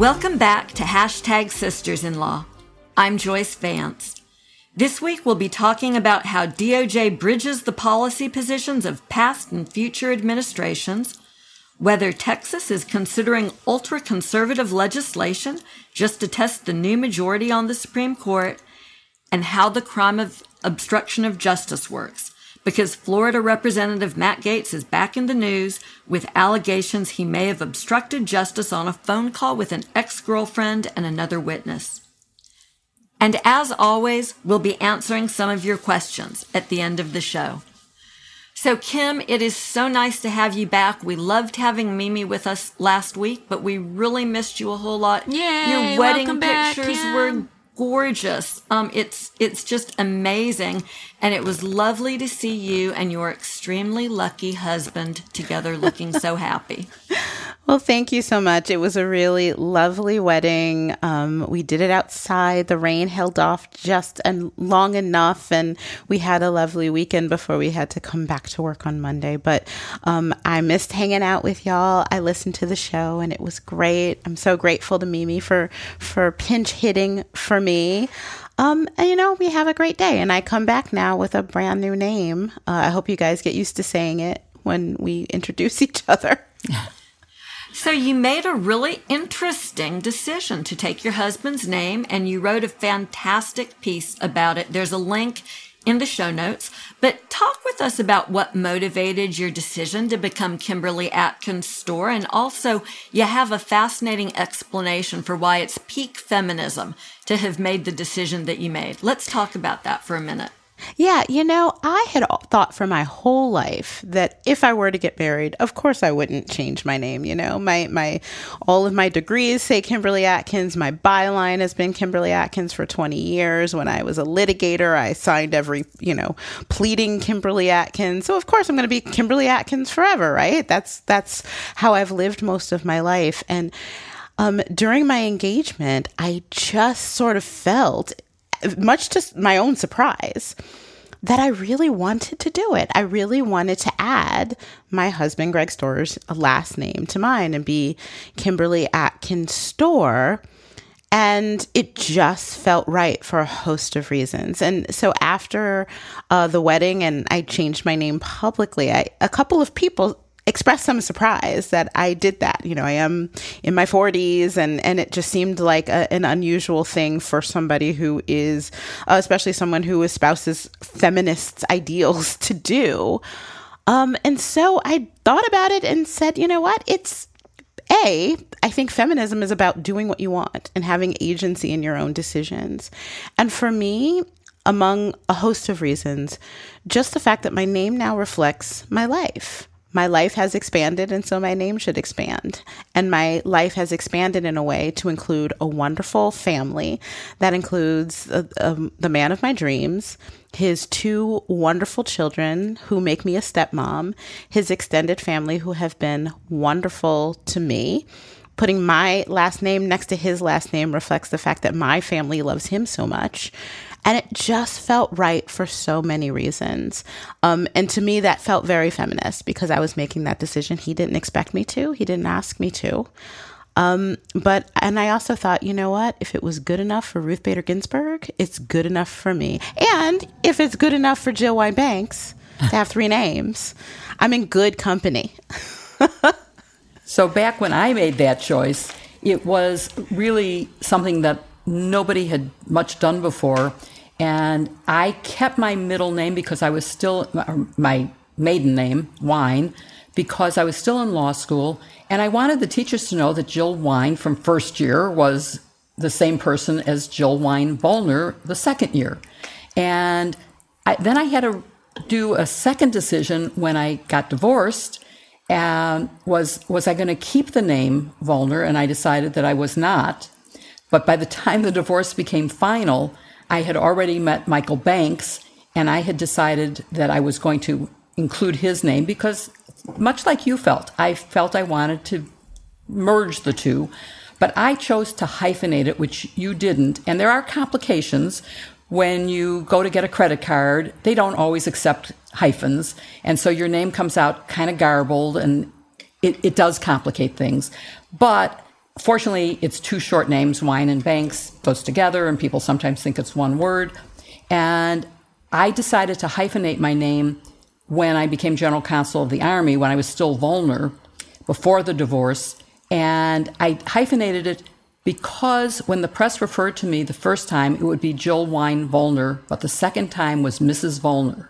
Welcome back to Hashtag Sisters in Law. I'm Joyce Vance. This week we'll be talking about how DOJ bridges the policy positions of past and future administrations, whether Texas is considering ultra conservative legislation just to test the new majority on the Supreme Court, and how the crime of obstruction of justice works because Florida Representative Matt Gaetz is back in the news with allegations he may have obstructed justice on a phone call with an ex girlfriend and another witness. And as always, we'll be answering some of your questions at the end of the show. So, Kim, it is so nice to have you back. We loved having Mimi with us last week, but we really missed you a whole lot. Yeah, Your wedding welcome back, pictures were gorgeous. Um, it's it's just amazing, and it was lovely to see you and your extremely lucky husband together, looking so happy. Well, thank you so much. It was a really lovely wedding. Um, we did it outside. The rain held off just and long enough, and we had a lovely weekend before we had to come back to work on Monday. But um, I missed hanging out with y'all. I listened to the show, and it was great. I'm so grateful to Mimi for for pinch hitting for me. Um, and you know, we have a great day, and I come back now with a brand new name. Uh, I hope you guys get used to saying it when we introduce each other. So you made a really interesting decision to take your husband's name, and you wrote a fantastic piece about it. There's a link in the show notes. But talk with us about what motivated your decision to become Kimberly Atkins Stohr. And also, you have a fascinating explanation for why it's peak feminism to have made the decision that you made. Let's talk about that for a minute. Yeah, you know, I had thought for my whole life that if I were to get married, of course I wouldn't change my name, you know. My my all of my degrees say Kimberly Atkins. My byline has been Kimberly Atkins for 20 years. When I was a litigator, I signed every, you know, pleading Kimberly Atkins. So of course I'm going to be Kimberly Atkins forever, right? That's that's how I've lived most of my life and um, during my engagement, I just sort of felt much to my own surprise, that I really wanted to do it. I really wanted to add my husband, Greg Stohr's last name to mine and be Kimberly Atkins Stohr. And it just felt right for a host of reasons. And so after uh, the wedding and I changed my name publicly, I, a couple of people expressed some surprise that I did that. You know, I am in my 40s and and it just seemed like a, an unusual thing for somebody who is uh, especially someone who espouses feminists ideals to do. Um and so I thought about it and said, you know what? It's a, I think feminism is about doing what you want and having agency in your own decisions. And for me, among a host of reasons, just the fact that my name now reflects my life my life has expanded, and so my name should expand. And my life has expanded in a way to include a wonderful family that includes uh, um, the man of my dreams, his two wonderful children who make me a stepmom, his extended family who have been wonderful to me. Putting my last name next to his last name reflects the fact that my family loves him so much. And it just felt right for so many reasons. Um, and to me, that felt very feminist because I was making that decision. He didn't expect me to, he didn't ask me to. Um, but, and I also thought, you know what? If it was good enough for Ruth Bader Ginsburg, it's good enough for me. And if it's good enough for Jill Wine-Banks to have three names, I'm in good company. so, back when I made that choice, it was really something that nobody had much done before. And I kept my middle name because I was still, uh, my maiden name, Wine, because I was still in law school. And I wanted the teachers to know that Jill Wine from first year was the same person as Jill Wine Volner the second year. And I, then I had to do a second decision when I got divorced. And was was I going to keep the name Volner? And I decided that I was not. But by the time the divorce became final, I had already met Michael Banks, and I had decided that I was going to include his name because, much like you felt, I felt I wanted to merge the two. But I chose to hyphenate it, which you didn't. And there are complications when you go to get a credit card. They don't always accept hyphens. And so your name comes out kind of garbled and it, it does complicate things. But fortunately, it's two short names, Wine and Banks, goes together, and people sometimes think it's one word. And I decided to hyphenate my name when I became general counsel of the Army, when I was still Volner, before the divorce. And I hyphenated it because when the press referred to me the first time, it would be Jill Wine Volner, but the second time was Mrs. Volner.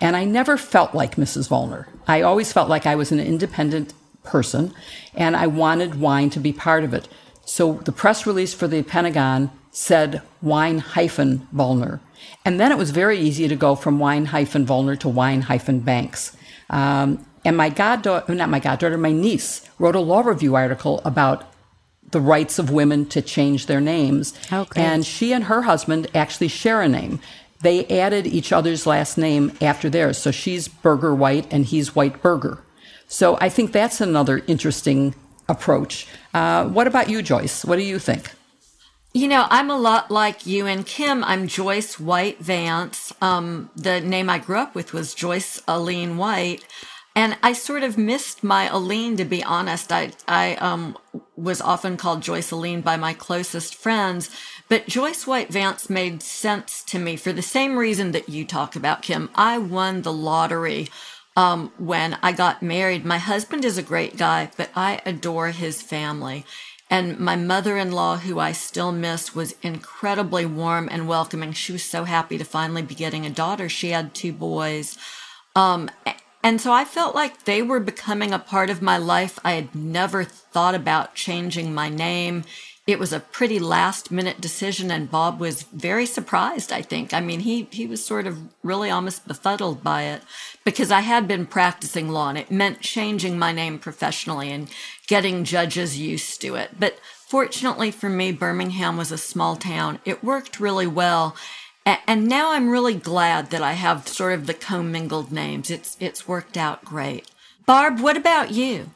And I never felt like Mrs. Volner. I always felt like I was an independent person, and I wanted wine to be part of it. So the press release for the Pentagon said wine hyphen Volner. And then it was very easy to go from wine hyphen Volner to wine hyphen Banks. Um, and my goddaughter, not my goddaughter, my niece wrote a law review article about the rights of women to change their names. Okay. And she and her husband actually share a name. They added each other's last name after theirs. So she's Burger White and he's White Burger. So I think that's another interesting approach. Uh, what about you, Joyce? What do you think? You know, I'm a lot like you and Kim. I'm Joyce White Vance. Um, the name I grew up with was Joyce Aline White. And I sort of missed my Aline, to be honest. I, I um, was often called Joyce Aline by my closest friends. But Joyce White Vance made sense to me for the same reason that you talk about, Kim. I won the lottery um, when I got married. My husband is a great guy, but I adore his family. And my mother in law, who I still miss, was incredibly warm and welcoming. She was so happy to finally be getting a daughter. She had two boys. Um, and so I felt like they were becoming a part of my life. I had never thought about changing my name it was a pretty last minute decision and Bob was very surprised, I think. I mean, he, he was sort of really almost befuddled by it because I had been practicing law and it meant changing my name professionally and getting judges used to it. But fortunately for me, Birmingham was a small town. It worked really well. And now I'm really glad that I have sort of the commingled names. It's, it's worked out great. Barb, what about you?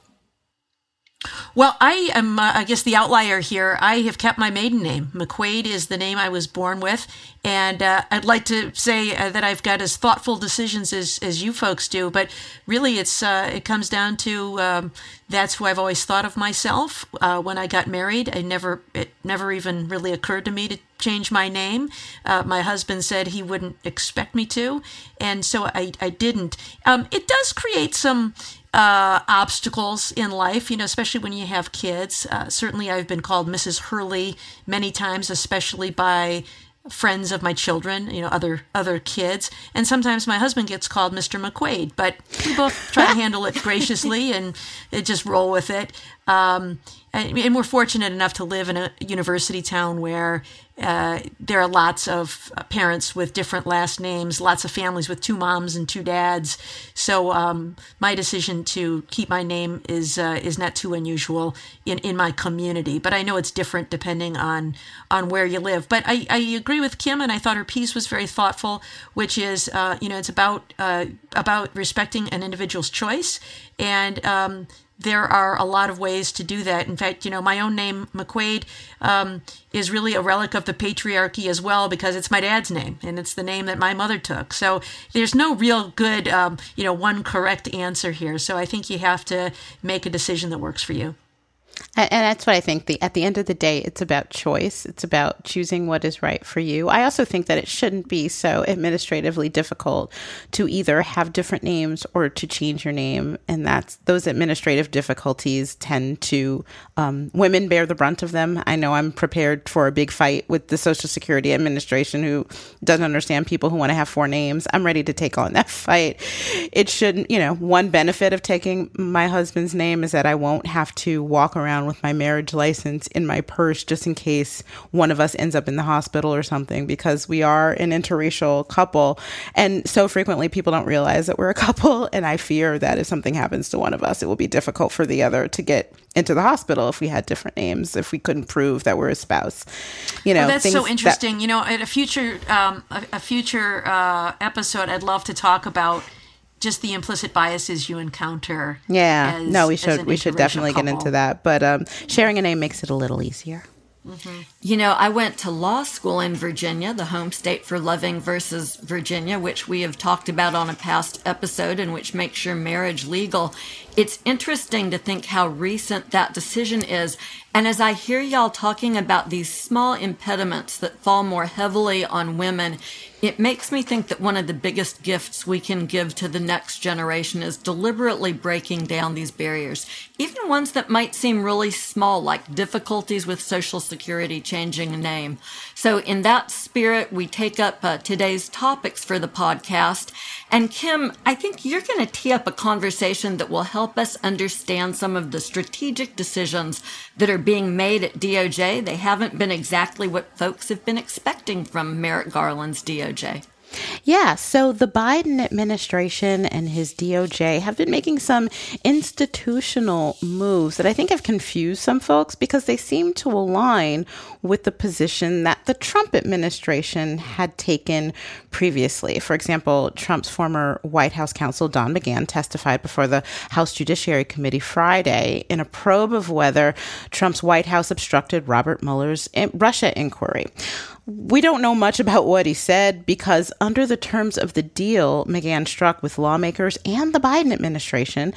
Well, I am, uh, I guess, the outlier here. I have kept my maiden name. McQuade is the name I was born with. And uh, I'd like to say uh, that I've got as thoughtful decisions as, as you folks do. But really, it's uh, it comes down to um, that's who I've always thought of myself. Uh, when I got married, I never it never even really occurred to me to change my name. Uh, my husband said he wouldn't expect me to. And so I, I didn't. Um, it does create some uh, obstacles in life, you know, especially when you have kids. Uh, certainly, I've been called Mrs. Hurley many times, especially by friends of my children, you know, other other kids, and sometimes my husband gets called Mr. McQuade. But we both try to handle it graciously and just roll with it. Um, and, we're fortunate enough to live in a university town where uh, there are lots of parents with different last names, lots of families with two moms and two dads. So um, my decision to keep my name is uh, is not too unusual in, in my community. But I know it's different depending on on where you live. But I, I agree with Kim, and I thought her piece was very thoughtful, which is uh, you know it's about uh, about respecting an individual's choice and um, there are a lot of ways to do that. In fact, you know, my own name, McQuade, um, is really a relic of the patriarchy as well because it's my dad's name and it's the name that my mother took. So there's no real good, um, you know, one correct answer here. So I think you have to make a decision that works for you. And, that's what I think. The at the end of the day, it's about choice. It's about choosing what is right for you. I also think that it shouldn't be so administratively difficult to either have different names or to change your name. And that's those administrative difficulties tend to um, women bear the brunt of them. I know I'm prepared for a big fight with the Social Security Administration, who doesn't understand people who want to have four names. I'm ready to take on that fight. It shouldn't, you know, one benefit of taking my husband's name is that I won't have to walk around around with my marriage license in my purse just in case one of us ends up in the hospital or something because we are an interracial couple. And so frequently people don't realize that we're a couple. And I fear that if something happens to one of us, it will be difficult for the other to get into the hospital if we had different names, if we couldn't prove that we're a spouse. You know, well, that's so interesting. That- you know, at a future um, a, a future uh, episode, I'd love to talk about just the implicit biases you encounter. Yeah, as, no, we should we should definitely couple. get into that. But um, sharing a name makes it a little easier. Mm-hmm. You know, I went to law school in Virginia, the home state for Loving versus Virginia, which we have talked about on a past episode and which makes your marriage legal. It's interesting to think how recent that decision is. And as I hear y'all talking about these small impediments that fall more heavily on women, it makes me think that one of the biggest gifts we can give to the next generation is deliberately breaking down these barriers, even ones that might seem really small, like difficulties with Social Security changing a name. So, in that spirit, we take up uh, today's topics for the podcast. And Kim, I think you're going to tee up a conversation that will help us understand some of the strategic decisions that are being made at DOJ. They haven't been exactly what folks have been expecting from Merrick Garland's DOJ. Yeah, so the Biden administration and his DOJ have been making some institutional moves that I think have confused some folks because they seem to align with the position that the Trump administration had taken previously. For example, Trump's former White House counsel, Don McGahn, testified before the House Judiciary Committee Friday in a probe of whether Trump's White House obstructed Robert Mueller's Russia inquiry. We don't know much about what he said because, under the terms of the deal McGahn struck with lawmakers and the Biden administration,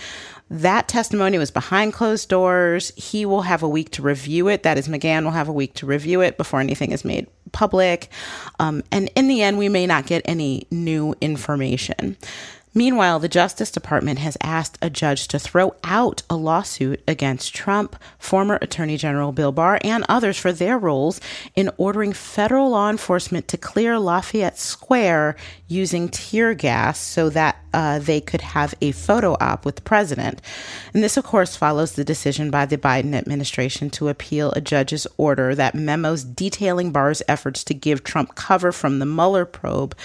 that testimony was behind closed doors. He will have a week to review it. That is, McGahn will have a week to review it before anything is made public. Um, and in the end, we may not get any new information. Meanwhile, the Justice Department has asked a judge to throw out a lawsuit against Trump, former Attorney General Bill Barr, and others for their roles in ordering federal law enforcement to clear Lafayette Square using tear gas so that uh, they could have a photo op with the president. And this, of course, follows the decision by the Biden administration to appeal a judge's order that memos detailing Barr's efforts to give Trump cover from the Mueller probe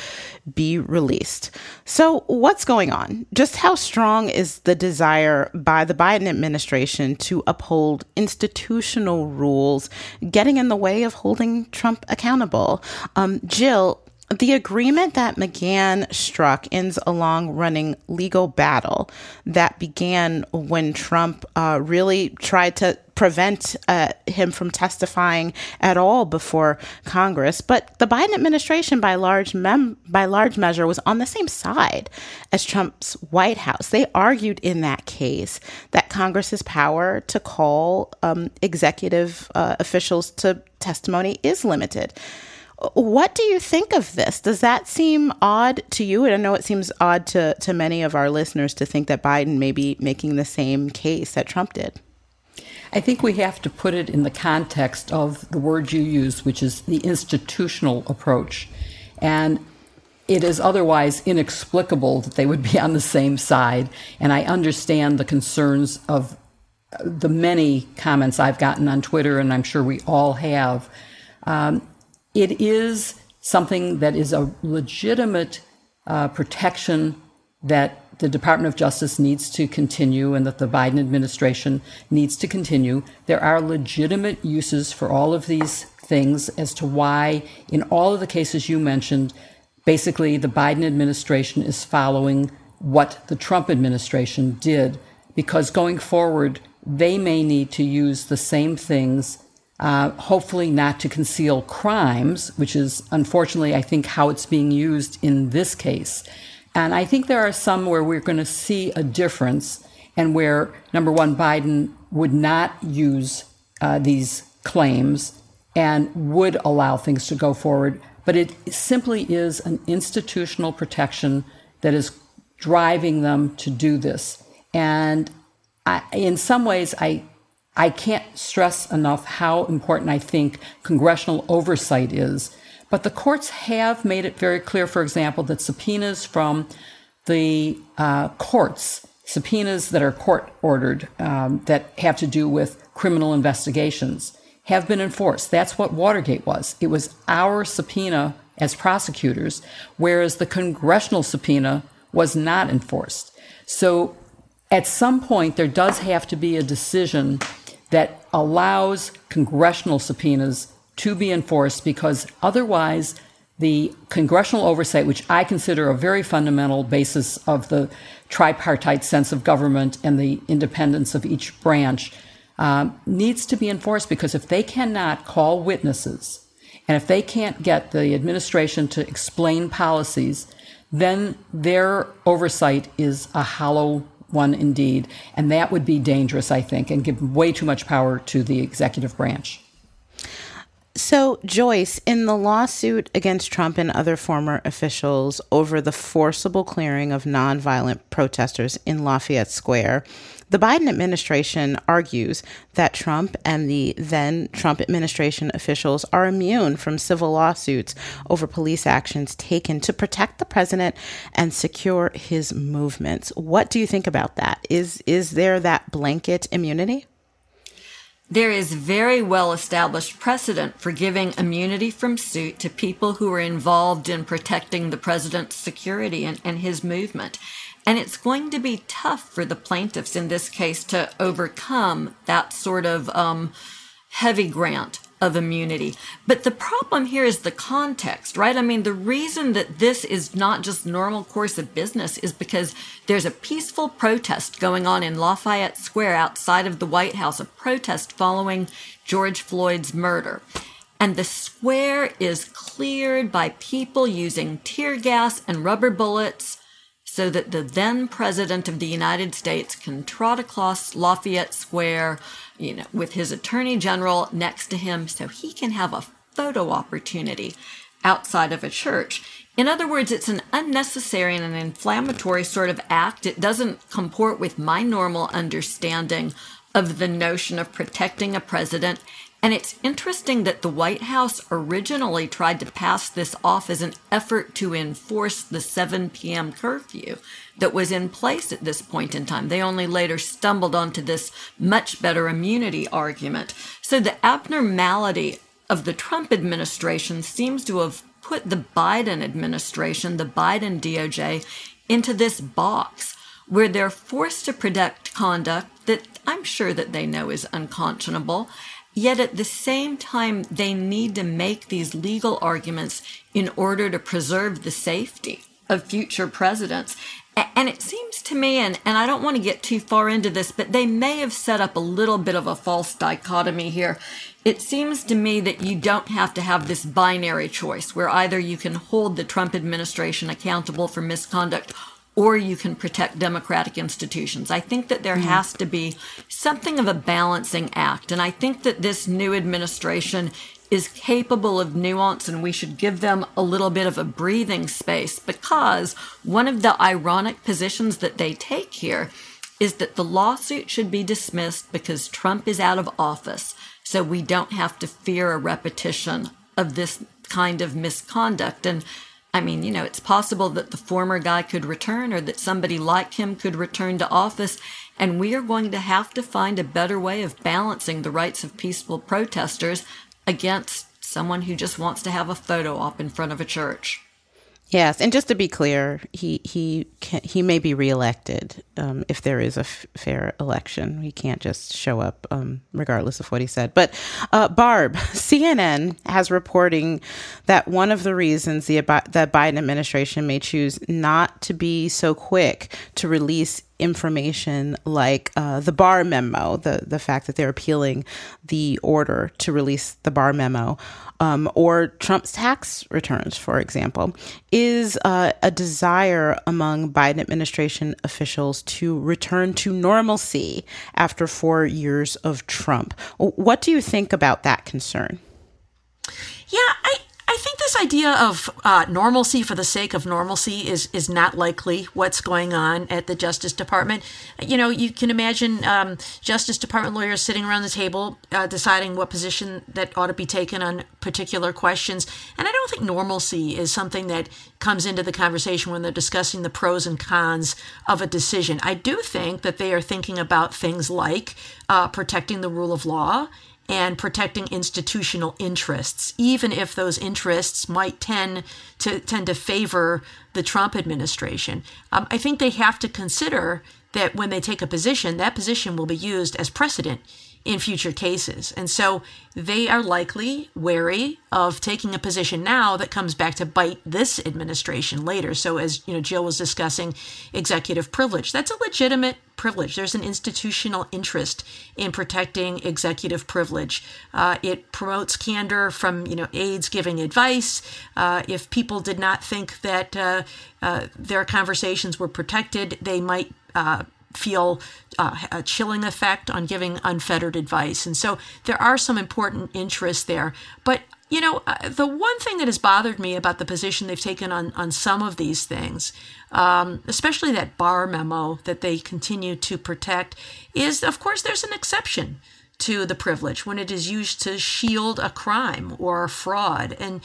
be released. So, what's going on? Just how strong is the desire by the Biden administration to uphold institutional rules getting in the way of holding Trump accountable? Um, Jill, the agreement that McGahn struck ends a long running legal battle that began when Trump uh, really tried to prevent uh, him from testifying at all before Congress. But the Biden administration, by large mem- by large measure, was on the same side as Trump's White House. They argued in that case that Congress's power to call um, executive uh, officials to testimony is limited. What do you think of this? Does that seem odd to you? And I know it seems odd to, to many of our listeners to think that Biden may be making the same case that Trump did. I think we have to put it in the context of the word you use, which is the institutional approach. And it is otherwise inexplicable that they would be on the same side. And I understand the concerns of the many comments I've gotten on Twitter, and I'm sure we all have. Um, it is something that is a legitimate uh, protection that the Department of Justice needs to continue and that the Biden administration needs to continue. There are legitimate uses for all of these things as to why, in all of the cases you mentioned, basically the Biden administration is following what the Trump administration did, because going forward, they may need to use the same things uh, hopefully not to conceal crimes, which is unfortunately, I think, how it's being used in this case. And I think there are some where we're going to see a difference and where, number one, Biden would not use uh, these claims and would allow things to go forward. But it simply is an institutional protection that is driving them to do this. And I, in some ways, I I can't stress enough how important I think congressional oversight is. But the courts have made it very clear, for example, that subpoenas from the uh, courts subpoenas that are court ordered um, that have to do with criminal investigations have been enforced. That's what Watergate was. It was our subpoena as prosecutors, whereas the congressional subpoena was not enforced. So at some point, there does have to be a decision that allows congressional subpoenas to be enforced because otherwise, the congressional oversight, which I consider a very fundamental basis of the tripartite sense of government and the independence of each branch, um, needs to be enforced because if they cannot call witnesses and if they can't get the administration to explain policies, then their oversight is a hollow one indeed. And that would be dangerous, I think, and give way too much power to the executive branch. So, Joyce, in the lawsuit against Trump and other former officials over the forcible clearing of nonviolent protesters in Lafayette Square, the Biden administration argues that Trump and the then Trump administration officials are immune from civil lawsuits over police actions taken to protect the president and secure his movements. What do you think about that? Is is there that blanket immunity? There is very well established precedent for giving immunity from suit to people who are involved in protecting the president's security and, and his movement. And it's going to be tough for the plaintiffs in this case to overcome that sort of um, heavy grant of immunity. But the problem here is the context, right? I mean, the reason that this is not just normal course of business is because there's a peaceful protest going on in Lafayette Square outside of the White House, a protest following George Floyd's murder. And the square is cleared by people using tear gas and rubber bullets so that the then president of the United States can trot across Lafayette Square you know, with his attorney general next to him so he can have a photo opportunity outside of a church. In other words, it's an unnecessary and an inflammatory sort of act. It doesn't comport with my normal understanding of the notion of protecting a president. And it's interesting that the White House originally tried to pass this off as an effort to enforce the 7 p.m. curfew that was in place at this point in time. They only later stumbled onto this much better immunity argument. So the abnormality of the Trump administration seems to have put the Biden administration, the Biden DOJ, into this box where they're forced to protect conduct that I'm sure that they know is unconscionable. Yet at the same time, they need to make these legal arguments in order to preserve the safety of future presidents. And it seems to me, and, and I don't want to get too far into this, but they may have set up a little bit of a false dichotomy here. It seems to me that you don't have to have this binary choice where either you can hold the Trump administration accountable for misconduct or you can protect democratic institutions. I think that there mm. has to be something of a balancing act. And I think that this new administration is capable of nuance and we should give them a little bit of a breathing space because one of the ironic positions that they take here is that the lawsuit should be dismissed because Trump is out of office. So we don't have to fear a repetition of this kind of misconduct. And I mean, you know, it's possible that the former guy could return or that somebody like him could return to office. And we are going to have to find a better way of balancing the rights of peaceful protesters against someone who just wants to have a photo op in front of a church. Yes, and just to be clear, he he can, he may be reelected um, if there is a f- fair election. He can't just show up um, regardless of what he said. But uh, Barb, CNN has reporting that one of the reasons the the Biden administration may choose not to be so quick to release information like uh, the Barr memo, the, the fact that they're appealing the order to release the Barr memo, um, or Trump's tax returns, for example, is uh, a desire among Biden administration officials to return to normalcy after four years of Trump. What do you think about that concern? Yeah, I, I think this idea of uh, normalcy for the sake of normalcy is is not likely what's going on at the Justice Department. You know, you can imagine um, Justice Department lawyers sitting around the table uh, deciding what position that ought to be taken on particular questions. And I don't think normalcy is something that comes into the conversation when they're discussing the pros and cons of a decision. I do think that they are thinking about things like uh, protecting the rule of law and protecting institutional interests, even if those interests might tend to tend to favor the Trump administration. Um, I think they have to consider that when they take a position, that position will be used as precedent in future cases. And so they are likely wary of taking a position now that comes back to bite this administration later. So as you know Jill was discussing executive privilege, that's a legitimate privilege. There's an institutional interest in protecting executive privilege. Uh, it promotes candor from you know aides giving advice. Uh, if people did not think that uh, uh their conversations were protected, they might uh, feel uh, a chilling effect on giving unfettered advice. And so there are some important interests there. But you know, uh, the one thing that has bothered me about the position they've taken on, on some of these things, um, especially that Barr memo that they continue to protect, is of course there's an exception to the privilege when it is used to shield a crime or a fraud. And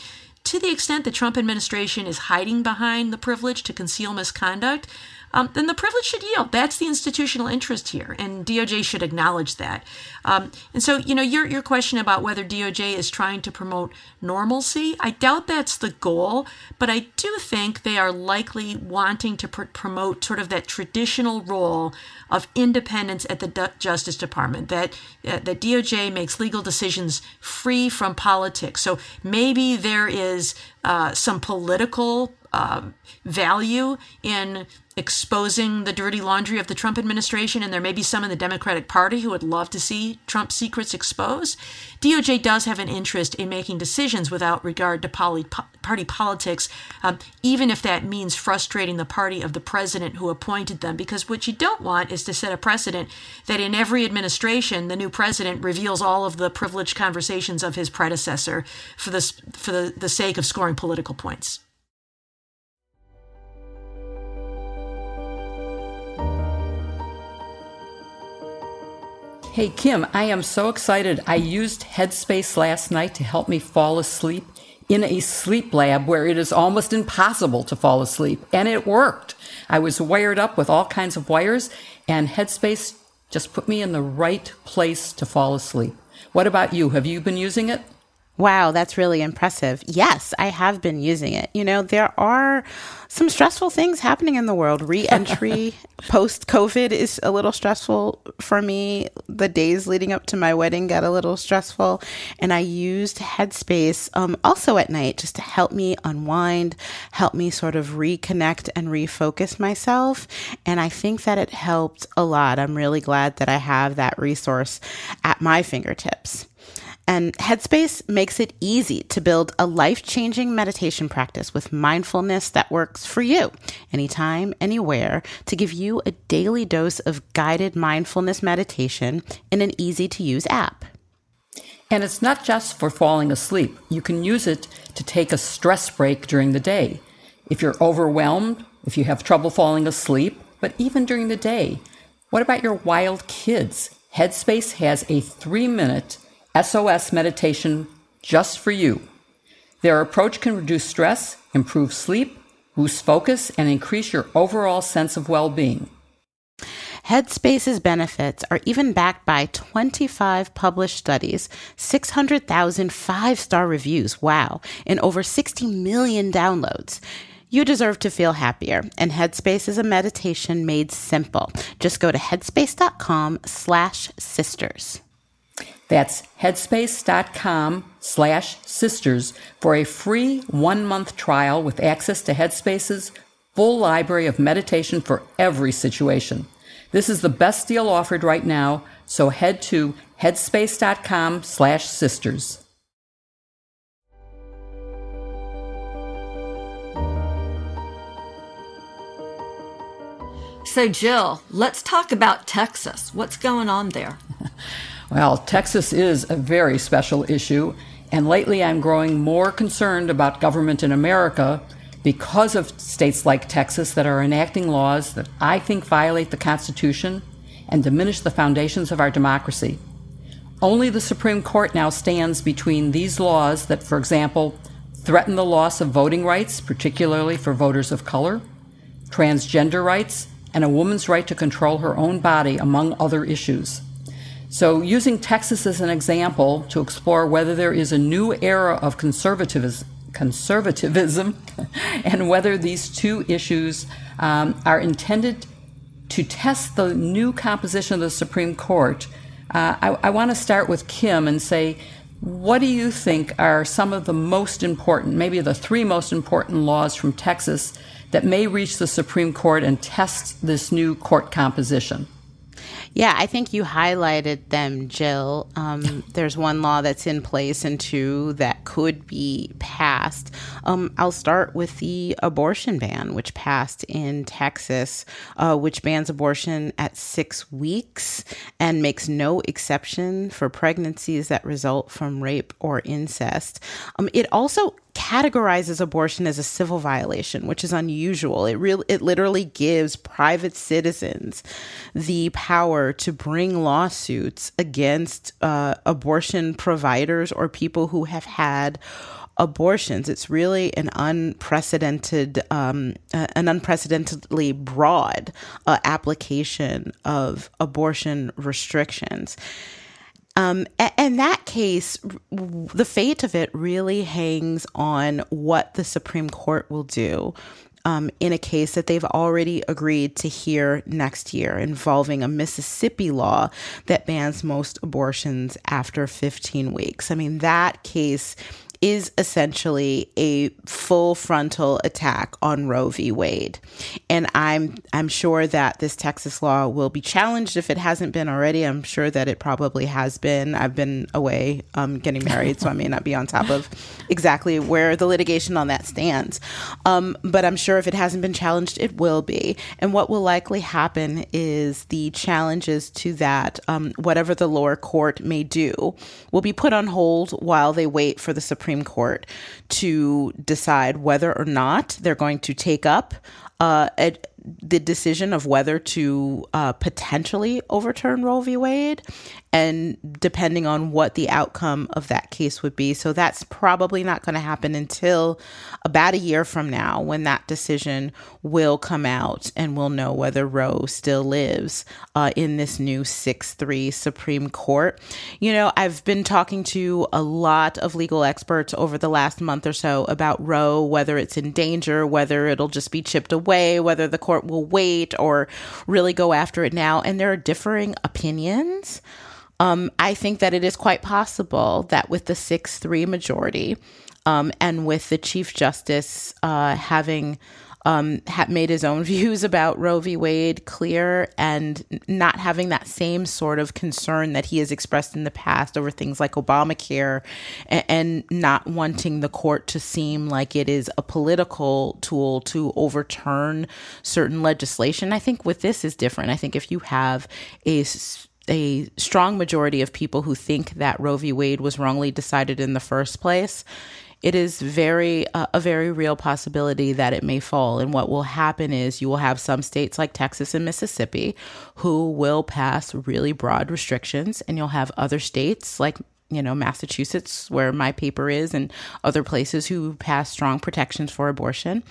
to the extent the Trump administration is hiding behind the privilege to conceal misconduct, um, then the privilege should yield. That's the institutional interest here, and DOJ should acknowledge that. Um, and so, you know, your your question about whether DOJ is trying to promote normalcy, I doubt that's the goal, but I do think they are likely wanting to pr- promote sort of that traditional role of independence at the D- Justice Department. That uh, that DOJ makes legal decisions free from politics. So maybe there is uh, some political uh, value in exposing the dirty laundry of the Trump administration, and there may be some in the Democratic Party who would love to see Trump secrets exposed. DOJ does have an interest in making decisions without regard to poly, party politics, um, even if that means frustrating the party of the president who appointed them. Because what you don't want is to set a precedent that in every administration, the new president reveals all of the privileged conversations of his predecessor for the, for the, the sake of scoring political points. Hey, Kim, I am so excited. I used Headspace last night to help me fall asleep in a sleep lab where it is almost impossible to fall asleep. And it worked. I was wired up with all kinds of wires, and Headspace just put me in the right place to fall asleep. What about you? Have you been using it? Wow, that's really impressive. Yes, I have been using it. You know, there are some stressful things happening in the world. Re entry post COVID is a little stressful for me. The days leading up to my wedding got a little stressful. And I used Headspace um, also at night just to help me unwind, help me sort of reconnect and refocus myself. And I think that it helped a lot. I'm really glad that I have that resource at my fingertips. And Headspace makes it easy to build a life changing meditation practice with mindfulness that works for you anytime, anywhere to give you a daily dose of guided mindfulness meditation in an easy to use app. And it's not just for falling asleep. You can use it to take a stress break during the day. If you're overwhelmed, if you have trouble falling asleep, but even during the day. What about your wild kids? Headspace has a three minute SOS meditation just for you. Their approach can reduce stress, improve sleep, boost focus, and increase your overall sense of well being. Headspace's benefits are even backed by 25 published studies, 600,000 five star reviews, wow, and over 60 million downloads. You deserve to feel happier, and Headspace is a meditation made simple. Just go to headspace.com slash sisters. That's headspace.com slash sisters for a free one month trial with access to Headspace's full library of meditation for every situation. This is the best deal offered right now, so head to headspace.com slash sisters. So, Jill, let's talk about Texas. What's going on there? Well, Texas is a very special issue, And lately, I'm growing more concerned about government in America because of states like Texas that are enacting laws that I think violate the Constitution and diminish the foundations of our democracy. Only the Supreme Court now stands between these laws that, for example, threaten the loss of voting rights, particularly for voters of color, transgender rights, and a woman's right to control her own body, among other issues. So, using Texas as an example to explore whether there is a new era of conservatism, conservatism and whether these two issues um, are intended to test the new composition of the Supreme Court, uh, I, I want to start with Kim and say, what do you think are some of the most important, maybe the three most important laws from Texas that may reach the Supreme Court and test this new court composition? Yeah, I think you highlighted them, Jill. Um, there's one law that's in place and two that could be passed. Um, I'll start with the abortion ban, which passed in Texas, uh, which bans abortion at six weeks and makes no exception for pregnancies that result from rape or incest. Um, it also categorizes abortion as a civil violation, which is unusual. It real it literally gives private citizens the power to bring lawsuits against uh, abortion providers or people who have had abortions. It's really an unprecedented, um, uh, an unprecedentedly broad uh, application of abortion restrictions. Um, and that case, the fate of it really hangs on what the Supreme Court will do um, in a case that they've already agreed to hear next year involving a Mississippi law that bans most abortions after 15 weeks. I mean, that case is essentially a full frontal attack on Roe v. Wade. And I'm I'm sure that this Texas law will be challenged if it hasn't been already. I'm sure that it probably has been. I've been away um, getting married, so I may not be on top of exactly where the litigation on that stands. Um, but I'm sure if it hasn't been challenged, it will be. And what will likely happen is the challenges to that, um, whatever the lower court may do, will be put on hold while they wait for the Supreme Supreme Court to decide whether or not they're going to take up uh, a, the decision of whether to uh, potentially overturn Roe v. Wade, and depending on what the outcome of that case would be. So that's probably not going to happen until about a year from now when that decision will come out and we'll know whether Roe still lives uh, in this new 6 3 Supreme Court. You know, I've been talking to a lot of legal experts over the last month or so about Roe, whether it's in danger, whether it'll just be chipped away, whether the court will wait or really go after it now. And there are differing opinions. Um, I think that it is quite possible that with the 6 3 majority um, and with the Chief Justice uh, having um, made his own views about Roe v. Wade clear and not having that same sort of concern that he has expressed in the past over things like Obamacare and, and not wanting the court to seem like it is a political tool to overturn certain legislation. I think with this is different. I think if you have a a strong majority of people who think that Roe v. Wade was wrongly decided in the first place, it is very uh, a very real possibility that it may fall. And what will happen is you will have some states like Texas and Mississippi who will pass really broad restrictions, and you'll have other states like you know, Massachusetts, where my paper is, and other places who pass strong protections for abortion.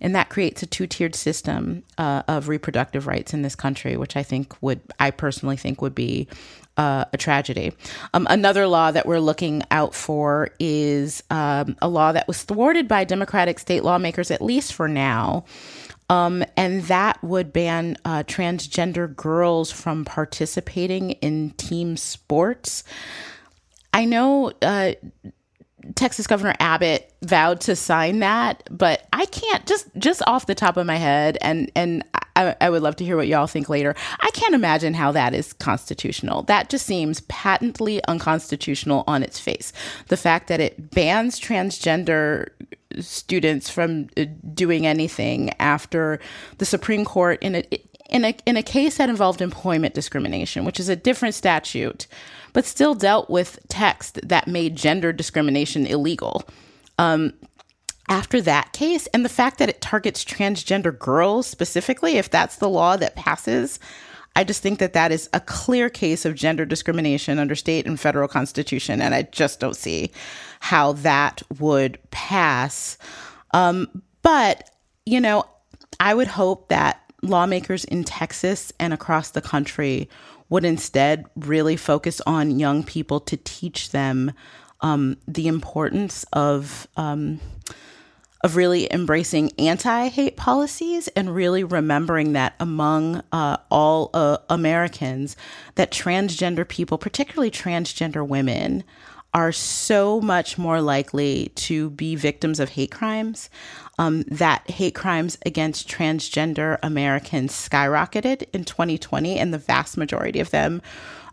And that creates a two tiered system uh, of reproductive rights in this country, which I think would, I personally think would be uh, a tragedy. Um, another law that we're looking out for is um, a law that was thwarted by Democratic state lawmakers, at least for now. Um, and that would ban uh, transgender girls from participating in team sports. I know uh, Texas Governor Abbott vowed to sign that, but I can't just just off the top of my head, and and I, I, would love to hear what y'all think later. I can't imagine how that is constitutional. That just seems patently unconstitutional on its face. The fact that it bans transgender students from uh, doing anything after the Supreme Court in a in a in a case that involved employment discrimination, which is a different statute, but still dealt with text that made gender discrimination illegal. Um, after that case, and the fact that it targets transgender girls specifically, if that's the law that passes, I just think that that is a clear case of gender discrimination under state and federal constitution, and I just don't see how that would pass. Um, but you know, I would hope that lawmakers in Texas and across the country would instead really focus on young people to teach them um, the importance of. Um, of really embracing anti hate policies and really remembering that among uh, all uh, Americans, that transgender people, particularly transgender women, are so much more likely to be victims of hate crimes um, that hate crimes against transgender Americans skyrocketed in 2020, and the vast majority of them,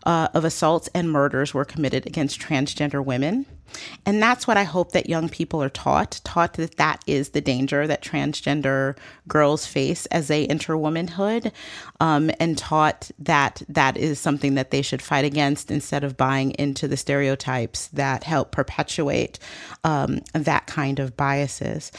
uh, of assaults and murders, were committed against transgender women. And that's what I hope that young people are taught, taught that that is the danger that transgender girls face as they enter womanhood, um, and taught that that is something that they should fight against instead of buying into the stereotypes that help perpetuate um, that kind of biases.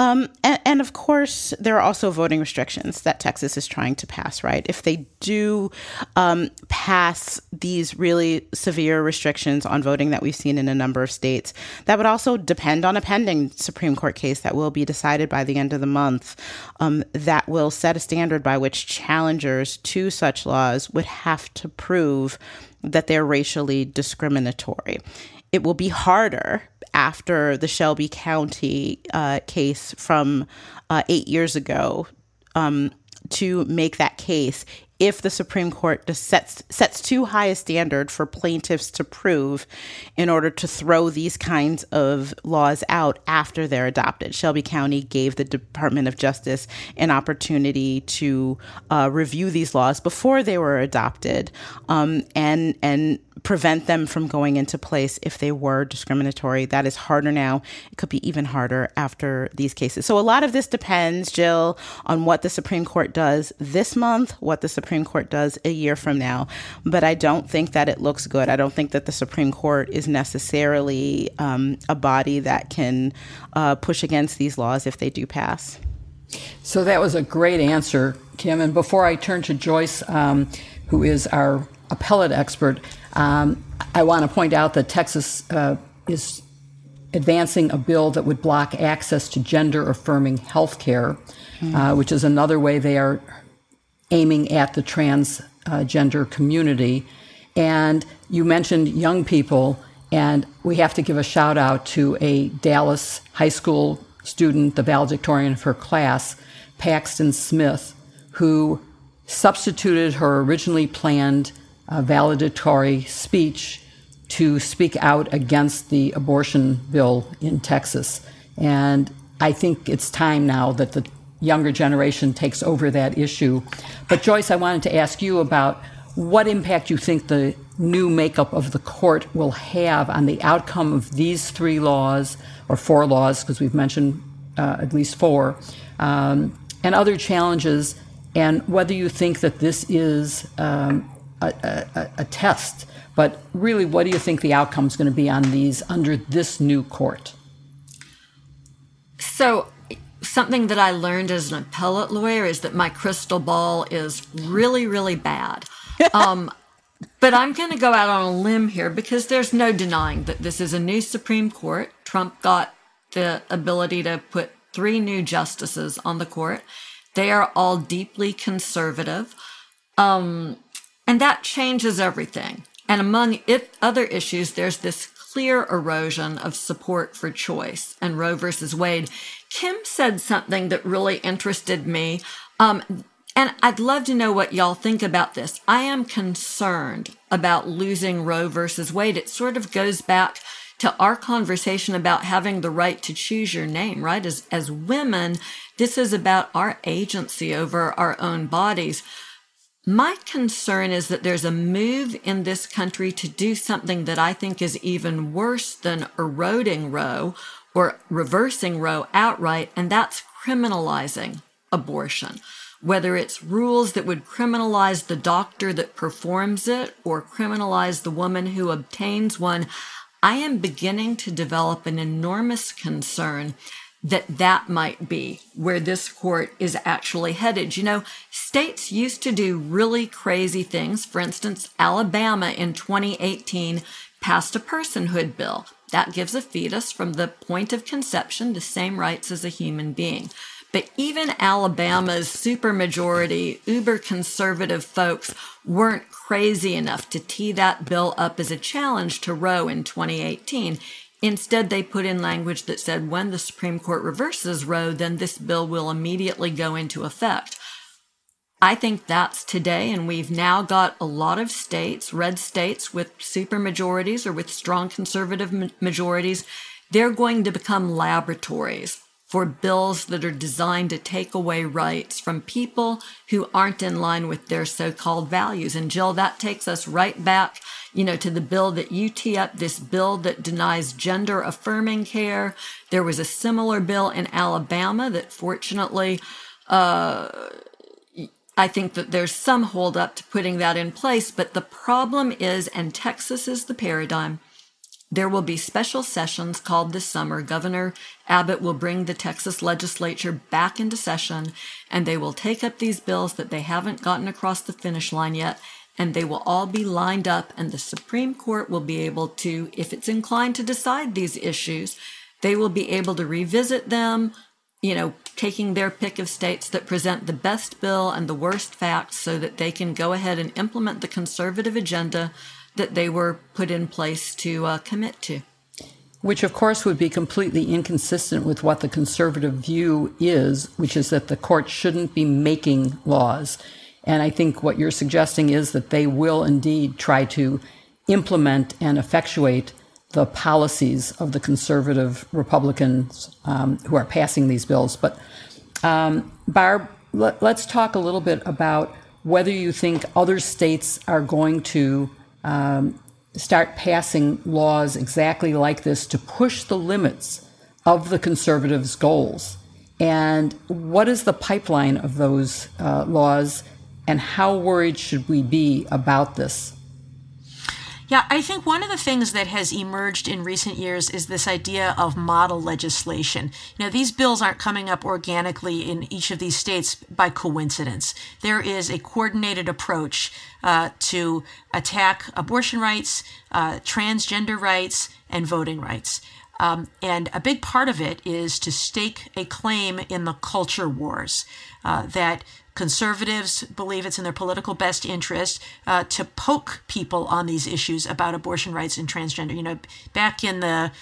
Um, and, and, of course, there are also voting restrictions that Texas is trying to pass, right? If they do um, pass these really severe restrictions on voting that we've seen in a number of states, that would also depend on a pending Supreme Court case that will be decided by the end of the month um, that will set a standard by which challengers to such laws would have to prove that they're racially discriminatory. It will be harder after the Shelby County uh, case from uh, eight years ago um, to make that case if the Supreme Court sets sets too high a standard for plaintiffs to prove in order to throw these kinds of laws out after they're adopted. Shelby County gave the Department of Justice an opportunity to uh, review these laws before they were adopted, um, and and prevent them from going into place if they were discriminatory. That is harder now. It could be even harder after these cases. So a lot of this depends, Jill, on what the Supreme Court does this month, what the Supreme Court does a year from now. But I don't think that it looks good. I don't think that the Supreme Court is necessarily um, a body that can uh, push against these laws if they do pass. So that was a great answer, Kim. And before I turn to Joyce, um, who is our appellate expert, um, I want to point out that Texas uh, is advancing a bill that would block access to gender affirming health care, mm. uh, which is another way they are aiming at the transgender uh, community. And you mentioned young people, and we have to give a shout out to a Dallas high school student, the valedictorian of her class, Paxton Smith, who substituted her originally planned uh, valedictory speech to speak out against the abortion bill in Texas. And I think it's time now that the younger generation takes over that issue. But Joyce, I wanted to ask you about what impact you think the new makeup of the court will have on the outcome of these three laws, or four laws, because we've mentioned uh, at least four, um, and other challenges, and whether you think that this is um, a, a, a test. But really, what do you think the outcome is going to be on these under this new court? So, something that I learned as an appellate lawyer is that my crystal ball is really, really bad. Um, but I'm going to go out on a limb here because there's no denying that this is a new Supreme Court. Trump got the ability to put three new justices on the court. They are all deeply conservative. Um, and that changes everything. And among it, other issues, there's this clear erosion of support for choice and Roe versus Wade. Kim said something that really interested me. Um, and I'd love to know what y'all think about this. I am concerned about losing Roe versus Wade. It sort of goes back to our conversation about having the right to choose your name, right? As, as women, this is about our agency over our own bodies. My concern is that there's a move in this country to do something that I think is even worse than eroding Roe or reversing Roe outright, and that's criminalizing abortion. whether it's rules that would criminalize the doctor that performs it or criminalize the woman who obtains one, I am beginning to develop an enormous concern that that might be where this court is actually headed. You know, states used to do really crazy things. For instance, Alabama in 2018 passed a personhood bill. That gives a fetus from the point of conception the same rights as a human being. But even Alabama's supermajority, uber conservative folks weren't crazy enough to tee that bill up as a challenge to Roe in 2018. Instead, they put in language that said when the Supreme Court reverses Roe, then this bill will immediately go into effect. I think that's today, and we've now got a lot of states, red states with supermajorities or with strong conservative majorities. They're going to become laboratories for bills that are designed to take away rights from people who aren't in line with their so-called values. And Jill, that takes us right back, you know, to the bill that you tee up, this bill that denies gender affirming care. There was a similar bill in Alabama that fortunately, uh, I think that there's some holdup to putting that in place, but the problem is, and Texas is the paradigm, there will be special sessions called this summer. Governor Abbott will bring the Texas legislature back into session and they will take up these bills that they haven't gotten across the finish line yet and they will all be lined up and the Supreme Court will be able to, if it's inclined to decide these issues, they will be able to revisit them, you know, taking their pick of states that present the best bill and the worst facts so that they can go ahead and implement the conservative agenda that they were put in place to uh, commit to. Which, of course, would be completely inconsistent with what the conservative view is, which is that the court shouldn't be making laws. And I think what you're suggesting is that they will indeed try to implement and effectuate the policies of the conservative Republicans um, who are passing these bills. But, um, Barb, let, us talk a little bit about whether you think other states are going to um, start passing laws exactly like this to push the limits of the conservatives' goals. And what is the pipeline of those uh, laws, and how worried should we be about this? Yeah, I think one of the things that has emerged in recent years is this idea of model legislation. You know, these bills aren't coming up organically in each of these states by coincidence. There is a coordinated approach uh, to attack abortion rights, uh, transgender rights, and voting rights. Um, and a big part of it is to stake a claim in the culture wars uh, that Conservatives believe it's in their political best interest uh, to poke people on these issues about abortion rights and transgender. You know, back in the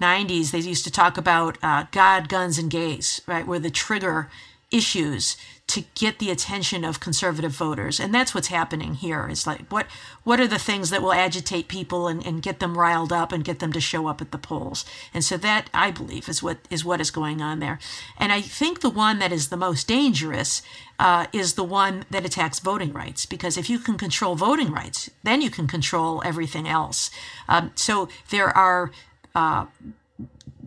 90s, they used to talk about uh, God, guns, and gays, right, were the trigger issues to get the attention of conservative voters. And that's what's happening here. Is like what what are the things that will agitate people and, and get them riled up and get them to show up at the polls? And so that i believe is what is what is going on there. And i think the one that is the most dangerous uh, is the one that attacks voting rights. Because if you can control voting rights then you can control everything else. Um, so there are uh,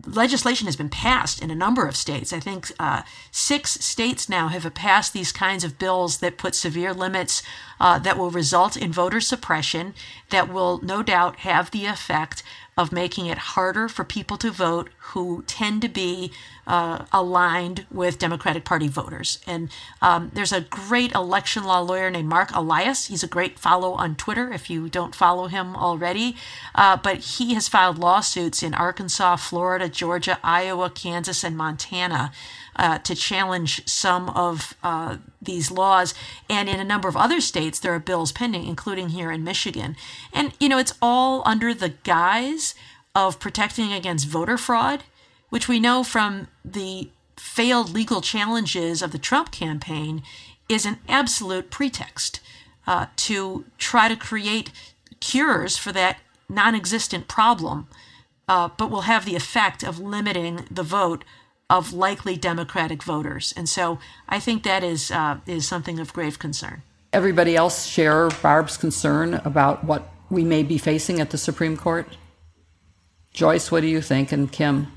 legislation has been passed in a number of states. I think uh, six states now have passed these kinds of bills that put severe limits uh, that will result in voter suppression, that will no doubt have the effect of making it harder for people to vote who tend to be uh, aligned with Democratic Party voters. And um, there's a great election law lawyer named Mark Elias. He's a great follow on Twitter if you don't follow him already. Uh, but he has filed lawsuits in Arkansas, Florida, Georgia, Iowa, Kansas, and Montana. Uh, to challenge some of uh, these laws. And in a number of other states, there are bills pending, including here in Michigan. And, you know, it's all under the guise of protecting against voter fraud, which we know from the failed legal challenges of the Trump campaign is an absolute pretext uh, to try to create cures for that non existent problem, uh, but will have the effect of limiting the vote of likely Democratic voters. And so I think that is, uh, is something of grave concern. Everybody else share Barb's concern about what we may be facing at the Supreme Court? Joyce, what do you think? And Kim?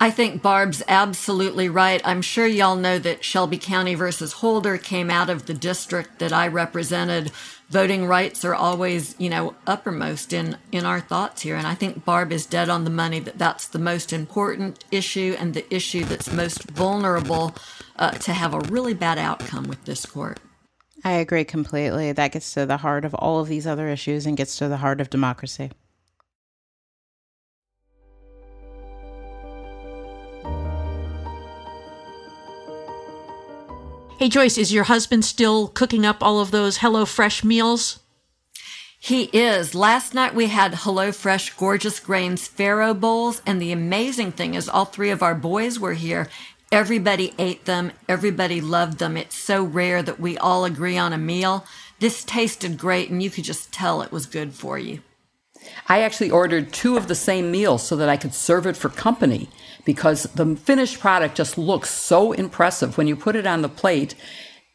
I think Barb's absolutely right. I'm sure y'all know that Shelby County versus Holder came out of the district that I represented. Voting rights are always, you know, uppermost in, in our thoughts here. And I think Barb is dead on the money that that's the most important issue and the issue that's most vulnerable uh, to have a really bad outcome with this court. I agree completely. That gets to the heart of all of these other issues and gets to the heart of democracy. Hey, Joyce, is your husband still cooking up all of those HelloFresh meals? He is. Last night we had HelloFresh Gorgeous Grains Farro Bowls, and the amazing thing is all three of our boys were here. Everybody ate them. Everybody loved them. It's so rare that we all agree on a meal. This tasted great, and you could just tell it was good for you. I actually ordered two of the same meals so that I could serve it for company because the finished product just looks so impressive. When you put it on the plate,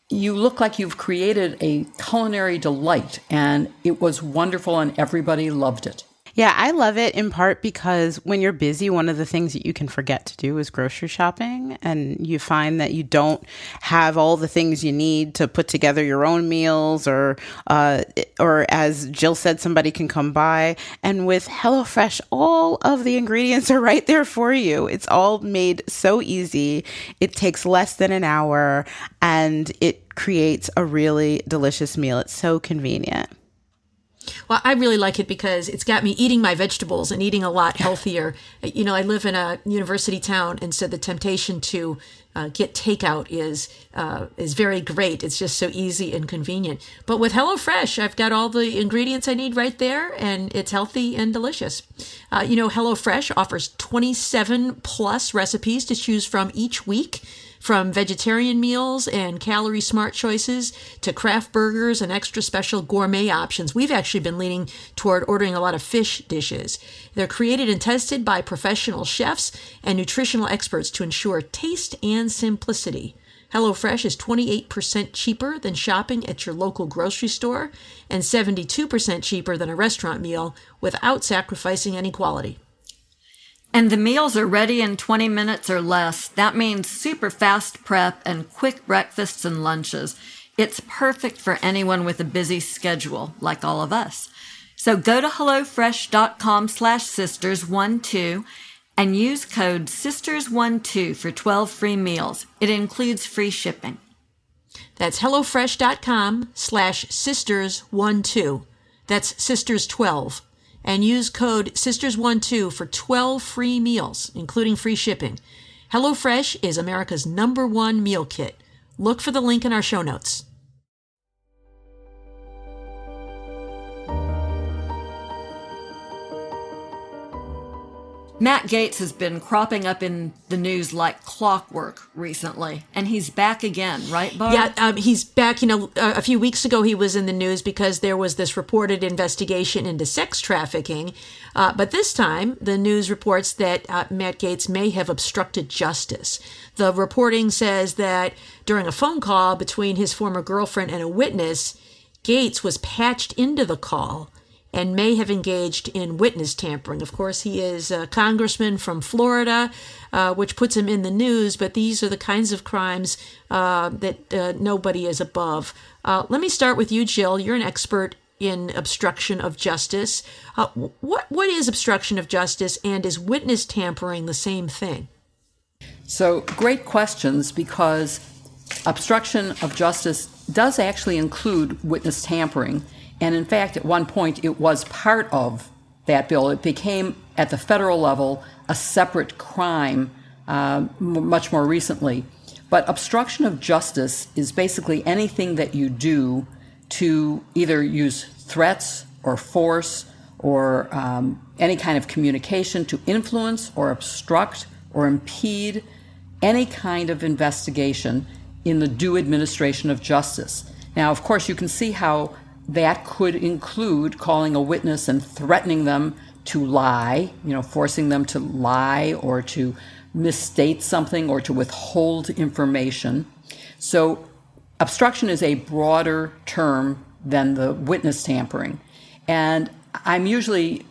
you look like you've created a culinary delight, and it was wonderful, and everybody loved it. Yeah, I love it in part because when you're busy, one of the things that you can forget to do is grocery shopping. And you find that you don't have all the things you need to put together your own meals, or, uh, or as Jill said, somebody can come by. And with HelloFresh, all of the ingredients are right there for you. It's all made so easy. It takes less than an hour and it creates a really delicious meal. It's so convenient. Well, I really like it because it's got me eating my vegetables and eating a lot healthier. you know, I live in a university town, and so the temptation to uh, get takeout is uh, is very great. It's just so easy and convenient. But with HelloFresh, I've got all the ingredients I need right there, and it's healthy and delicious. Uh, you know, HelloFresh offers 27 plus recipes to choose from each week. From vegetarian meals and calorie smart choices to craft burgers and extra special gourmet options, we've actually been leaning toward ordering a lot of fish dishes. They're created and tested by professional chefs and nutritional experts to ensure taste and simplicity. HelloFresh is 28% cheaper than shopping at your local grocery store and 72% cheaper than a restaurant meal without sacrificing any quality. And the meals are ready in 20 minutes or less. That means super fast prep and quick breakfasts and lunches. It's perfect for anyone with a busy schedule, like all of us. So go to HelloFresh.com slash sisters12 and use code SISTERS12 for 12 free meals. It includes free shipping. That's HelloFresh.com slash sisters12. That's sisters12 and use code SISTERS12 for 12 free meals, including free shipping. HelloFresh is America's number one meal kit. Look for the link in our show notes. Matt Gaetz has been cropping up in the news like clockwork recently, and he's back again, right, Barb? Yeah, um, he's back. You know, a few weeks ago he was in the news because there was this reported investigation into sex trafficking. Uh, but this time, the news reports that uh, Matt Gaetz may have obstructed justice. The reporting says that during a phone call between his former girlfriend and a witness, Gaetz was patched into the call and may have engaged in witness tampering. Of course, he is a congressman from Florida, uh, which puts him in the news, but these are the kinds of crimes uh, that uh, nobody is above. Uh, let me start with you, Jill. You're an expert in obstruction of justice. Uh, what, what is obstruction of justice, and is witness tampering the same thing? So, great questions because obstruction of justice does actually include witness tampering. And in fact, at one point, it was part of that bill. It became, at the federal level, a separate crime uh, much more recently. But obstruction of justice is basically anything that you do to either use threats or force or um, any kind of communication to influence or obstruct or impede any kind of investigation in the due administration of justice. Now, of course, you can see how that could include calling a witness and threatening them to lie, you know, forcing them to lie or to misstate something or to withhold information. So, obstruction is a broader term than the witness tampering. And I'm usually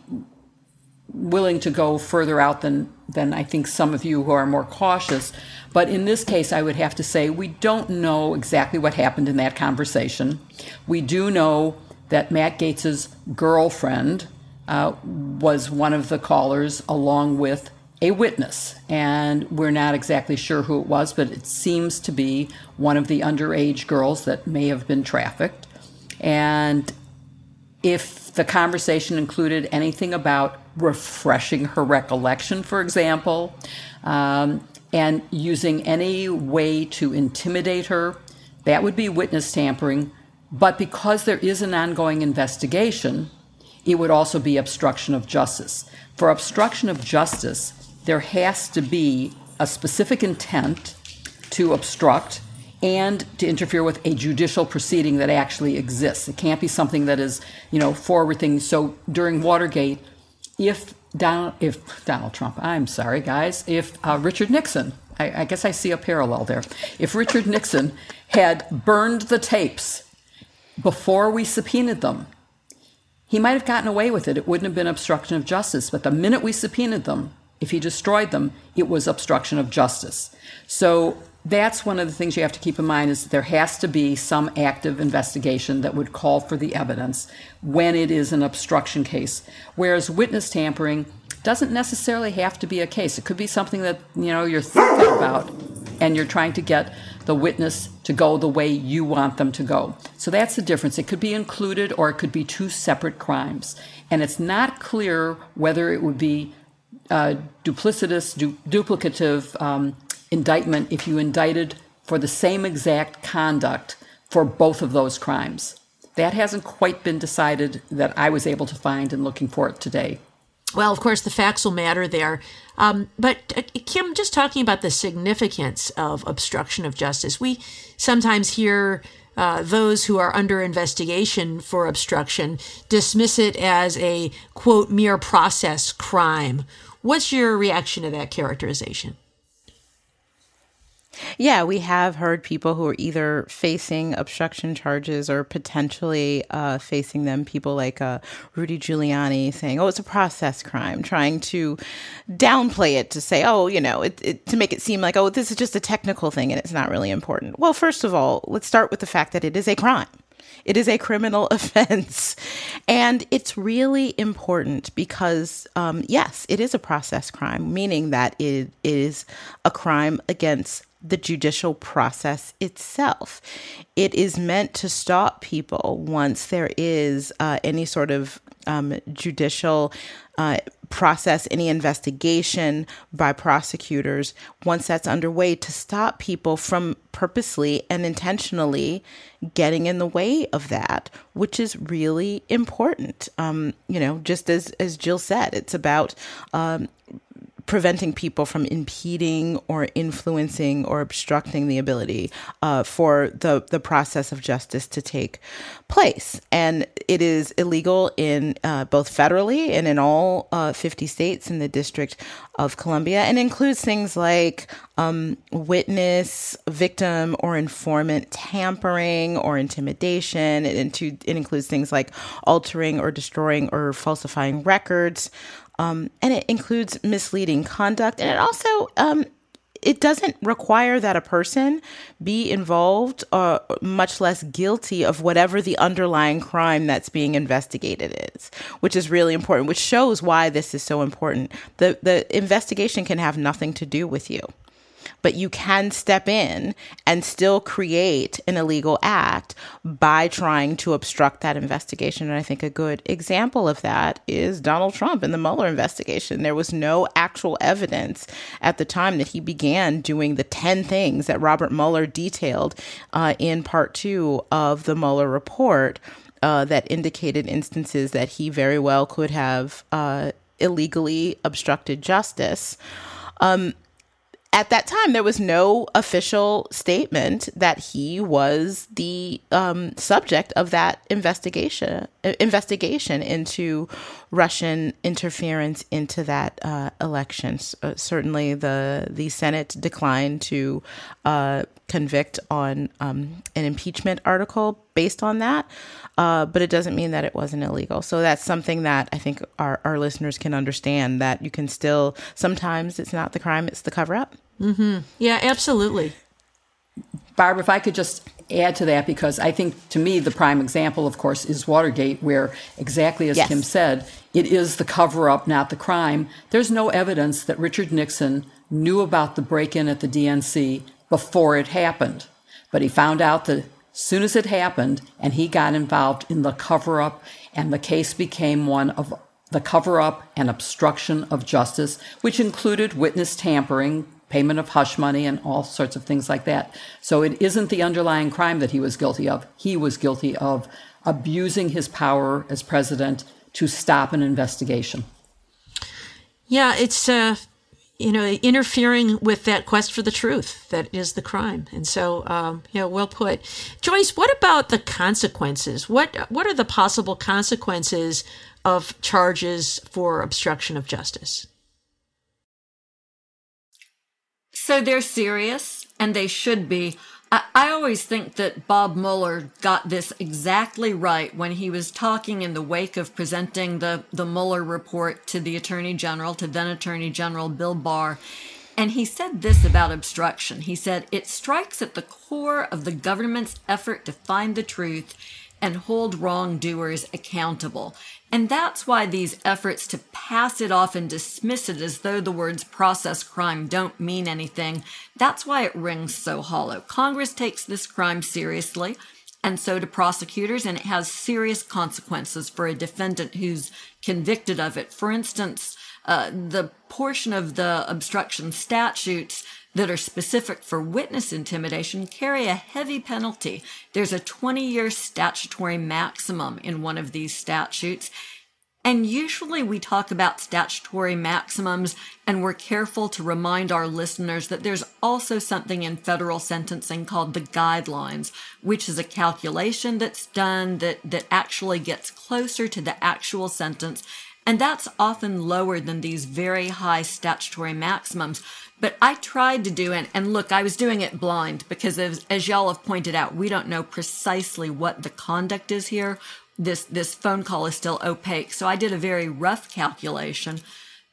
willing to go further out than than I think some of you who are more cautious. But in this case, I would have to say we don't know exactly what happened in that conversation. We do know that Matt Gaetz's girlfriend uh, was one of the callers, along with a witness. And we're not exactly sure who it was, but it seems to be one of the underage girls that may have been trafficked. And if the conversation included anything about refreshing her recollection, for example, um, and using any way to intimidate her, that would be witness tampering. But because there is an ongoing investigation, it would also be obstruction of justice. For obstruction of justice, there has to be a specific intent to obstruct and to interfere with a judicial proceeding that actually exists. It can't be something that is, you know, forward thinking. So during Watergate, if Donald, if Donald Trump, I'm sorry, guys, if uh, Richard Nixon, I, I guess I see a parallel there. If Richard Nixon had burned the tapes before we subpoenaed them, he might have gotten away with it. It wouldn't have been obstruction of justice. But the minute we subpoenaed them, if he destroyed them, it was obstruction of justice. So that's one of the things you have to keep in mind is there has to be some active investigation that would call for the evidence when it is an obstruction case. Whereas witness tampering doesn't necessarily have to be a case. It could be something that, you know, you're thinking about and you're trying to get the witness to go the way you want them to go. So that's the difference. It could be included or it could be two separate crimes. And it's not clear whether it would be uh, duplicitous, du- duplicative um, indictment if you indicted for the same exact conduct for both of those crimes. That hasn't quite been decided that I was able to find in looking for it today. Well, of course, the facts will matter there. Um, but uh, Kim, just talking about the significance of obstruction of justice, we sometimes hear uh, those who are under investigation for obstruction dismiss it as a quote mere process crime. What's your reaction to that characterization? Yeah, we have heard people who are either facing obstruction charges or potentially uh, facing them. People like uh, Rudy Giuliani saying, "Oh, it's a process crime," trying to downplay it to say, "Oh, you know," it, it, to make it seem like, "Oh, this is just a technical thing and it's not really important." Well, first of all, let's start with the fact that it is a crime. It is a criminal offense. And it's really important because, um, yes, it is a process crime, meaning that it is a crime against the judicial process itself. It is meant to stop people once there is uh, any sort of um, judicial uh, process, any investigation by prosecutors, once that's underway, to stop people from purposely and intentionally getting in the way of that, which is really important. Um, you know, just as as Jill said, it's about um, preventing people from impeding or influencing or obstructing the ability uh, for the, the process of justice to take place. And it is illegal in uh, both federally and in all uh, 50 states in the District of Columbia and includes things like um, witness, victim, or informant tampering or intimidation. It, into, it includes things like altering or destroying or falsifying records, um, and it includes misleading conduct, and it also um, it doesn't require that a person be involved or uh, much less guilty of whatever the underlying crime that's being investigated is, which is really important, which shows why this is so important. The the investigation can have nothing to do with you but you can step in and still create an illegal act by trying to obstruct that investigation. And I think a good example of that is Donald Trump in the Mueller investigation. There was no actual evidence at the time that he began doing the 10 things that Robert Mueller detailed uh, in part two of the Mueller report. Uh, that indicated instances that he very well could have uh, illegally obstructed justice. Um, at that time, there was no official statement that he was the um, subject of that investigation uh, investigation into Russian interference into that uh, election. Uh, certainly, the the Senate declined to uh, convict on um, an impeachment article based on that. Uh, but it doesn't mean that it wasn't illegal. So that's something that I think our, our listeners can understand that you can still, sometimes it's not the crime, it's the cover up. Mm-hmm. Yeah, absolutely. Barb, if I could just add to that, because I think to me the prime example, of course, is Watergate, where exactly as yes. Kim said, it is the cover up, not the crime. There's no evidence that Richard Nixon knew about the break in at the DNC before it happened. But he found out that soon as it happened, and he got involved in the cover up, and the case became one of the cover up and obstruction of justice, which included witness tampering, payment of hush money, and all sorts of things like that. So it isn't the underlying crime that he was guilty of. He was guilty of abusing his power as president to stop an investigation. Yeah, it's uh, you know, interfering with that quest for the truth that is the crime. And so, um, you know, well put. Joyce, what about the consequences? What what are the possible consequences of charges for obstruction of justice? So they're serious, and they should be. I, always think that Bob Mueller got this exactly right when he was talking in the wake of presenting the, the Mueller report to the Attorney General, to then Attorney General Bill Barr. And he said this about obstruction. He said, It strikes at the core of the government's effort to find the truth and hold wrongdoers accountable. And that's why these efforts to pass it off and dismiss it as though the words process crime don't mean anything, that's why it rings so hollow. Congress takes this crime seriously, and so do prosecutors, and it has serious consequences for a defendant who's convicted of it. For instance, uh, the portion of the obstruction statutes that are specific for witness intimidation carry a heavy penalty. There's a 20 year statutory maximum in one of these statutes. And usually we talk about statutory maximums and we're careful to remind our listeners that there's also something in federal sentencing called the guidelines, which is a calculation that's done that, that actually gets closer to the actual sentence. And that's often lower than these very high statutory maximums. But I tried to do it, and look, I was doing it blind because, as, as y'all have pointed out, we don't know precisely what the conduct is here. This this phone call is still opaque, so I did a very rough calculation.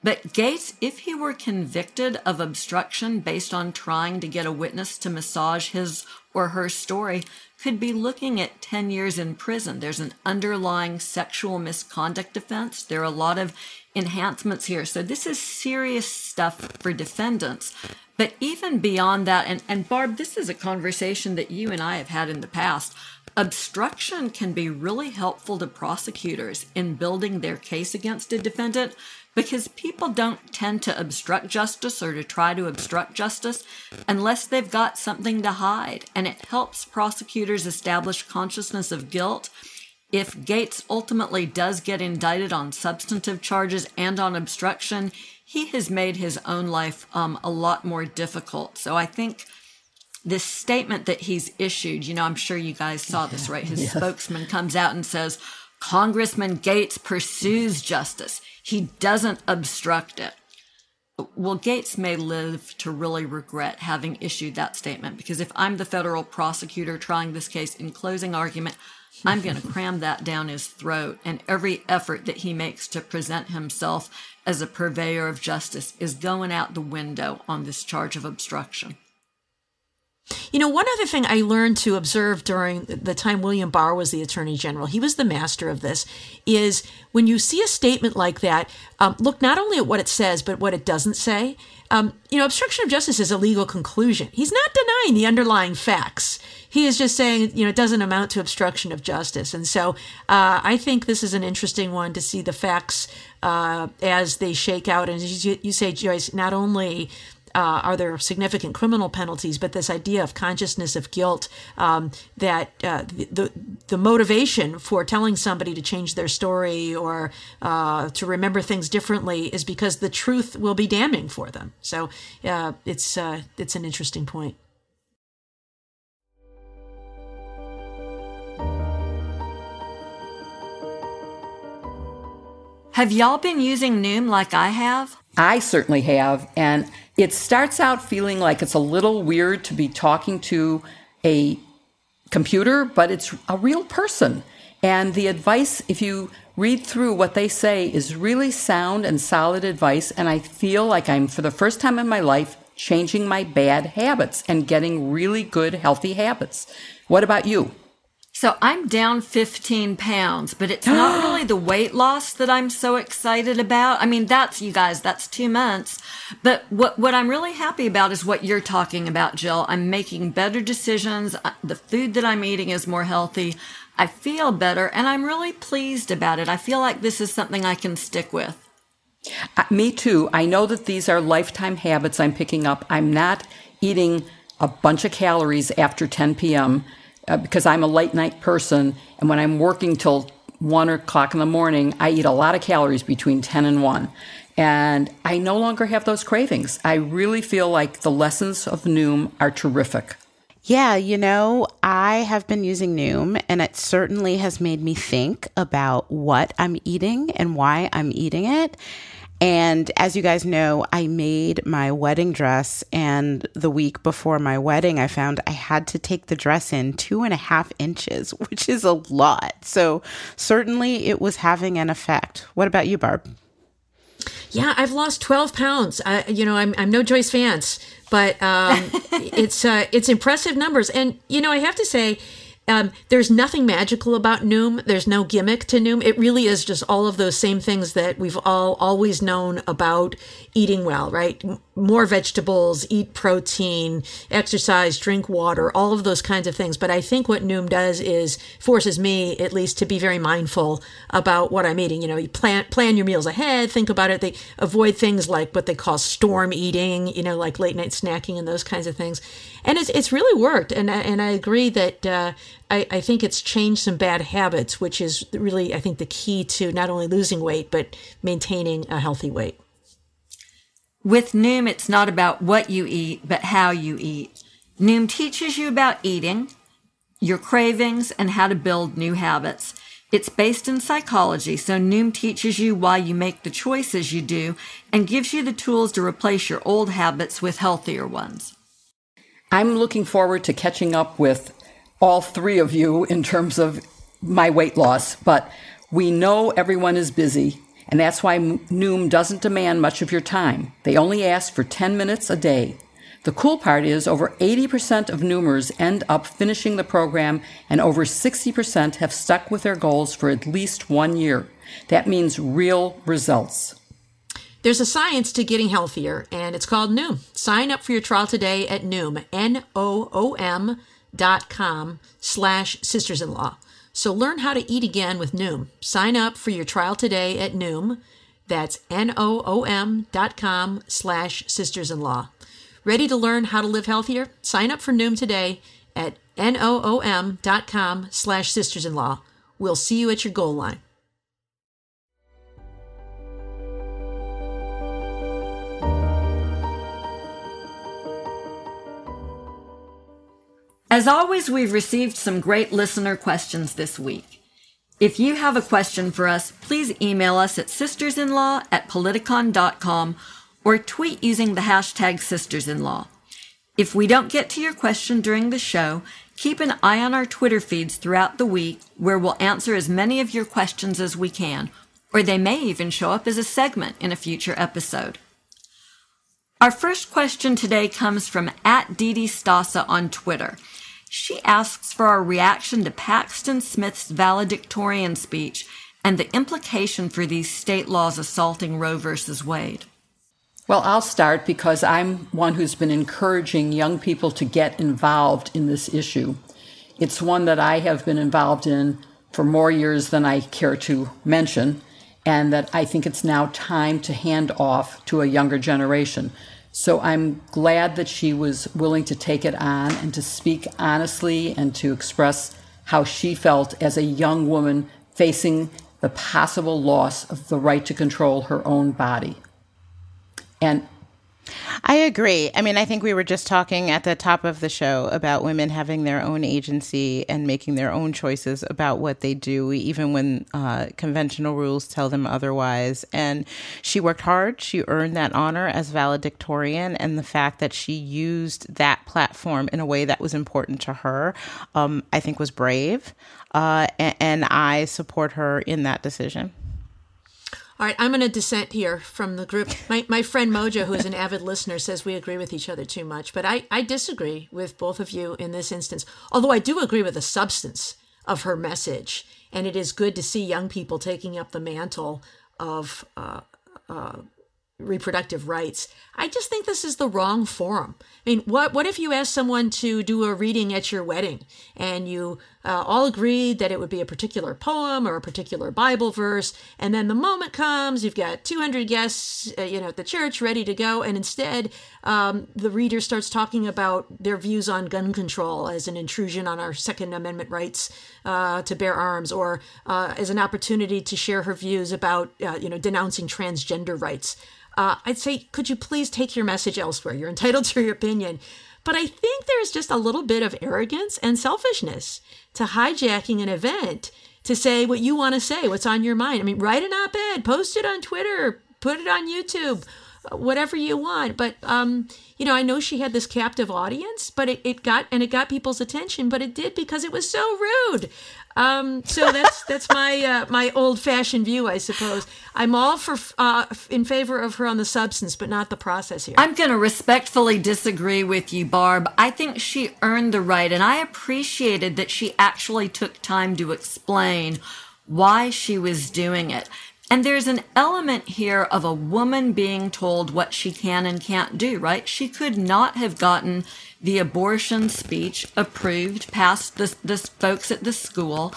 But Gaetz, if he were convicted of obstruction based on trying to get a witness to massage his or her story, could be looking at 10 years in prison. There's an underlying sexual misconduct offense. There are a lot of enhancements here. So this is serious stuff for defendants. But even beyond that, and, and Barb, this is a conversation that you and I have had in the past. Obstruction can be really helpful to prosecutors in building their case against a defendant because people don't tend to obstruct justice or to try to obstruct justice unless they've got something to hide. And it helps prosecutors establish consciousness of guilt if Gaetz ultimately does get indicted on substantive charges and on obstruction, he has made his own life um, a lot more difficult. So I think this statement that he's issued, you know, I'm sure you guys saw this, right? His spokesman comes out and says, Congressman Gaetz pursues justice. He doesn't obstruct it. Well, Gaetz may live to really regret having issued that statement because if I'm the federal prosecutor trying this case in closing argument, I'm going to cram that down his throat. And every effort that he makes to present himself as a purveyor of justice is going out the window on this charge of obstruction. You know, one other thing I learned to observe during the time William Barr was the Attorney General, he was the master of this, is when you see a statement like that, um, look not only at what it says, but what it doesn't say. Um, you know, obstruction of justice is a legal conclusion. He's not denying the underlying facts. He is just saying, you know, it doesn't amount to obstruction of justice. And so uh, I think this is an interesting one to see the facts uh, as they shake out. And as you, you say, Joyce, not only uh, are there significant criminal penalties, but this idea of consciousness of guilt, um, that uh, the the motivation for telling somebody to change their story or uh, to remember things differently is because the truth will be damning for them. So uh, it's uh, it's an interesting point. Have y'all been using Noom like I have? I certainly have. And it starts out feeling like it's a little weird to be talking to a computer, but it's a real person. And the advice, if you read through what they say, is really sound and solid advice. And I feel like I'm, for the first time in my life, changing my bad habits and getting really good, healthy habits. What about you? So I'm down 15 pounds, but it's not really the weight loss that I'm so excited about. I mean, that's you guys, that's two months. But what, what I'm really happy about is what you're talking about, Jill. I'm making better decisions. The food that I'm eating is more healthy. I feel better and I'm really pleased about it. I feel like this is something I can stick with. Uh, me too. I know that these are lifetime habits I'm picking up. I'm not eating a bunch of calories after 10 p.m uh, because I'm a late night person, and when I'm working till one o'clock in the morning, I eat a lot of calories between 10 and 1. And I no longer have those cravings. I really feel like the lessons of Noom are terrific. Yeah, you know, I have been using Noom and it certainly has made me think about what I'm eating and why I'm eating it. And as you guys know, I made my wedding dress, and the week before my wedding, I found I had to take the dress in two and a half inches, which is a lot. So, certainly it was having an effect. What about you, Barb? Yeah, I've lost 12 pounds. Uh, you know, I'm, I'm no Joyce Vance, but um, it's uh, it's impressive numbers. And, you know, I have to say, um, there's nothing magical about Noom. There's no gimmick to Noom. It really is just all of those same things that we've all always known about eating well, right? More vegetables, eat protein, exercise, drink water, all of those kinds of things. But I think what Noom does is forces me, at least, to be very mindful about what I'm eating. You know, you plan plan your meals ahead, think about it. They avoid things like what they call storm eating, you know, like late night snacking and those kinds of things and it's it's really worked. And and I agree that uh, I I think it's changed some bad habits, which is really I think the key to not only losing weight but maintaining a healthy weight. With Noom, it's not about what you eat, but how you eat. Noom teaches you about eating, your cravings, and how to build new habits. It's based in psychology, so Noom teaches you why you make the choices you do and gives you the tools to replace your old habits with healthier ones. I'm looking forward to catching up with all three of you in terms of my weight loss, but we know everyone is busy, and that's why Noom doesn't demand much of your time. They only ask for 10 minutes a day. The cool part is over 80% of Noomers end up finishing the program, and over 60% have stuck with their goals for at least one year. That means real results. There's a science to getting healthier, and it's called Noom. Sign up for your trial today at Noom, N-O-O-M dot com slash sisters-in-law. So learn how to eat again with Noom. Sign up for your trial today at Noom. That's N-O-O-M dot com slash sisters-in-law. Ready to learn how to live healthier? Sign up for Noom today at N-O-O-M dot com slash sisters-in-law. We'll see you at your goal line. As always, we've received some great listener questions this week. If you have a question for us, please email us at sistersinlaw at politicon.com or tweet using the hashtag sistersinlaw. If we don't get to your question during the show, keep an eye on our Twitter feeds throughout the week where we'll answer as many of your questions as we can, or they may even show up as a segment in a future episode. Our first question today comes from at Didi Stasa on Twitter. She asks for our reaction to Paxton Smith's valedictorian speech and the implication for these state laws assaulting Roe versus Wade. Well, I'll start because I'm one who's been encouraging young people to get involved in this issue. It's one that I have been involved in for more years than I care to mention and that I think it's now time to hand off to a younger generation. So I'm glad that she was willing to take it on and to speak honestly and to express how she felt as a young woman facing the possible loss of the right to control her own body. And I agree. I mean, I think we were just talking at the top of the show about women having their own agency and making their own choices about what they do, even when uh, conventional rules tell them otherwise. And she worked hard. She earned that honor as valedictorian. And the fact that she used that platform in a way that was important to her, um, I think was brave. Uh, and, and I support her in that decision. All right, I'm going to dissent here from the group. My, my friend Mojo, who is an avid listener, says we agree with each other too much. But I, I disagree with both of you in this instance, although I do agree with the substance of her message. And it is good to see young people taking up the mantle of uh, uh, reproductive rights. I just think this is the wrong forum. I mean, what what if you asked someone to do a reading at your wedding and you uh, all agreed that it would be a particular poem or a particular Bible verse, and then the moment comes, you've got 200 guests, uh, you know, at the church ready to go, and instead um, the reader starts talking about their views on gun control as an intrusion on our Second Amendment rights uh, to bear arms, or uh, as an opportunity to share her views about, uh, you know, denouncing transgender rights uh, I'd say, could you please take your message elsewhere? You're entitled to your opinion. But I think there's just a little bit of arrogance and selfishness to hijacking an event to say what you want to say, what's on your mind. I mean, write an op ed, post it on Twitter, put it on YouTube, whatever you want. But, um, you know, I know she had this captive audience, but it, it got, and it got people's attention, but it did because it was so rude. Um, so that's that's my uh, my old fashioned view, I suppose. I'm all for uh, in favor of her on the substance, but not the process here. I'm going to respectfully disagree with you, Barb. I think she earned the right, and I appreciated that she actually took time to explain why she was doing it. And there's an element here of a woman being told what she can and can't do, right? She could not have gotten the abortion speech approved past the, the folks at the school.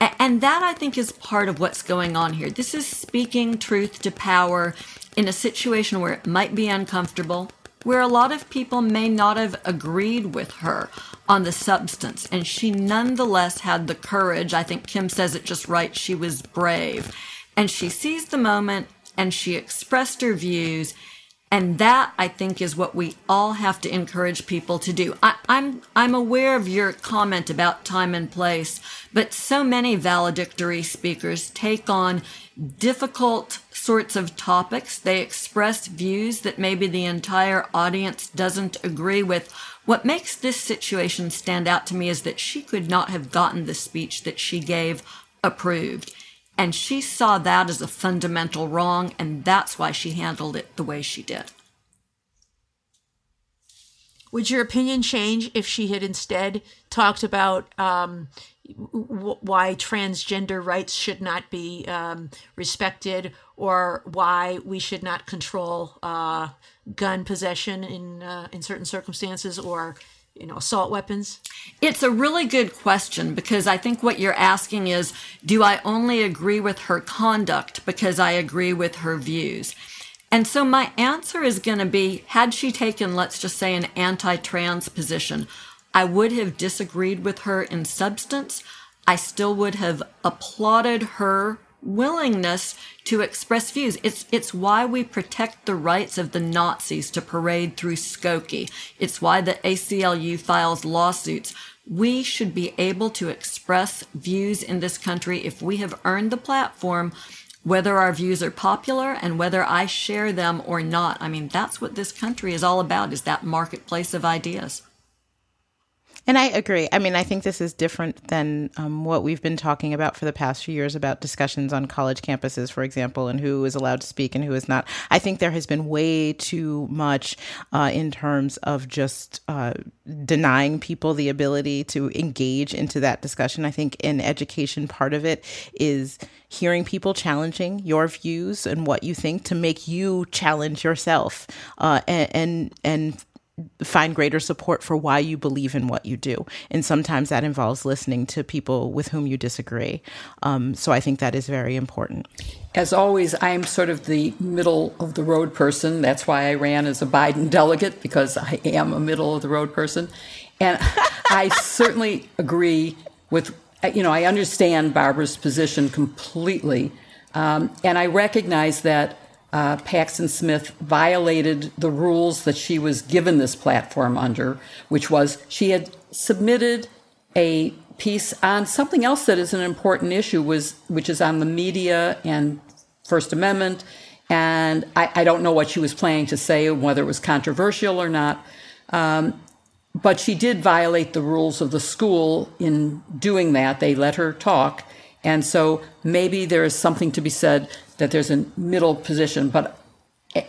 And that I think is part of what's going on here. This is speaking truth to power in a situation where it might be uncomfortable, where a lot of people may not have agreed with her on the substance. And she nonetheless had the courage. I think Kim says it just right. She was brave and she seized the moment and she expressed her views. And that I think is what we all have to encourage people to do. I, am I'm, I'm aware of your comment about time and place, but so many valedictory speakers take on difficult sorts of topics. They express views that maybe the entire audience doesn't agree with. What makes this situation stand out to me is that she could not have gotten the speech that she gave approved. And she saw that as a fundamental wrong, and that's why she handled it the way she did. Would your opinion change if she had instead talked about um, w- why transgender rights should not be um, respected or why we should not control uh, gun possession in uh, in certain circumstances or you know, assault weapons? It's a really good question because I think what you're asking is do I only agree with her conduct because I agree with her views? And so my answer is going to be had she taken, let's just say, an anti trans position, I would have disagreed with her in substance. I still would have applauded her willingness to express views. It's, it's why we protect the rights of the Nazis to parade through Skokie. It's why the ACLU files lawsuits. We should be able to express views in this country if we have earned the platform, whether our views are popular and whether I share them or not. I mean, that's what this country is all about, is that marketplace of ideas. And I agree. I mean, I think this is different than um, what we've been talking about for the past few years about discussions on college campuses, for example, and who is allowed to speak and who is not. I think there has been way too much uh, in terms of just uh, denying people the ability to engage into that discussion. I think in education, part of it is hearing people challenging your views and what you think to make you challenge yourself uh, and, and and find greater support for why you believe in what you do. And sometimes that involves listening to people with whom you disagree. Um, so I think that is very important. As always, I'm sort of the middle of the road person. That's why I ran as a Biden delegate, because I am a middle of the road person. And I certainly agree with, you know, I understand Barbara's position completely. Um, and I recognize that uh, Paxton Smith violated the rules that she was given this platform under, which was she had submitted a piece on something else that is an important issue, was which is on the media and First Amendment. And I, I don't know what she was planning to say, whether it was controversial or not. Um, but she did violate the rules of the school in doing that. They let her talk. And so maybe there is something to be said that there's a middle position. But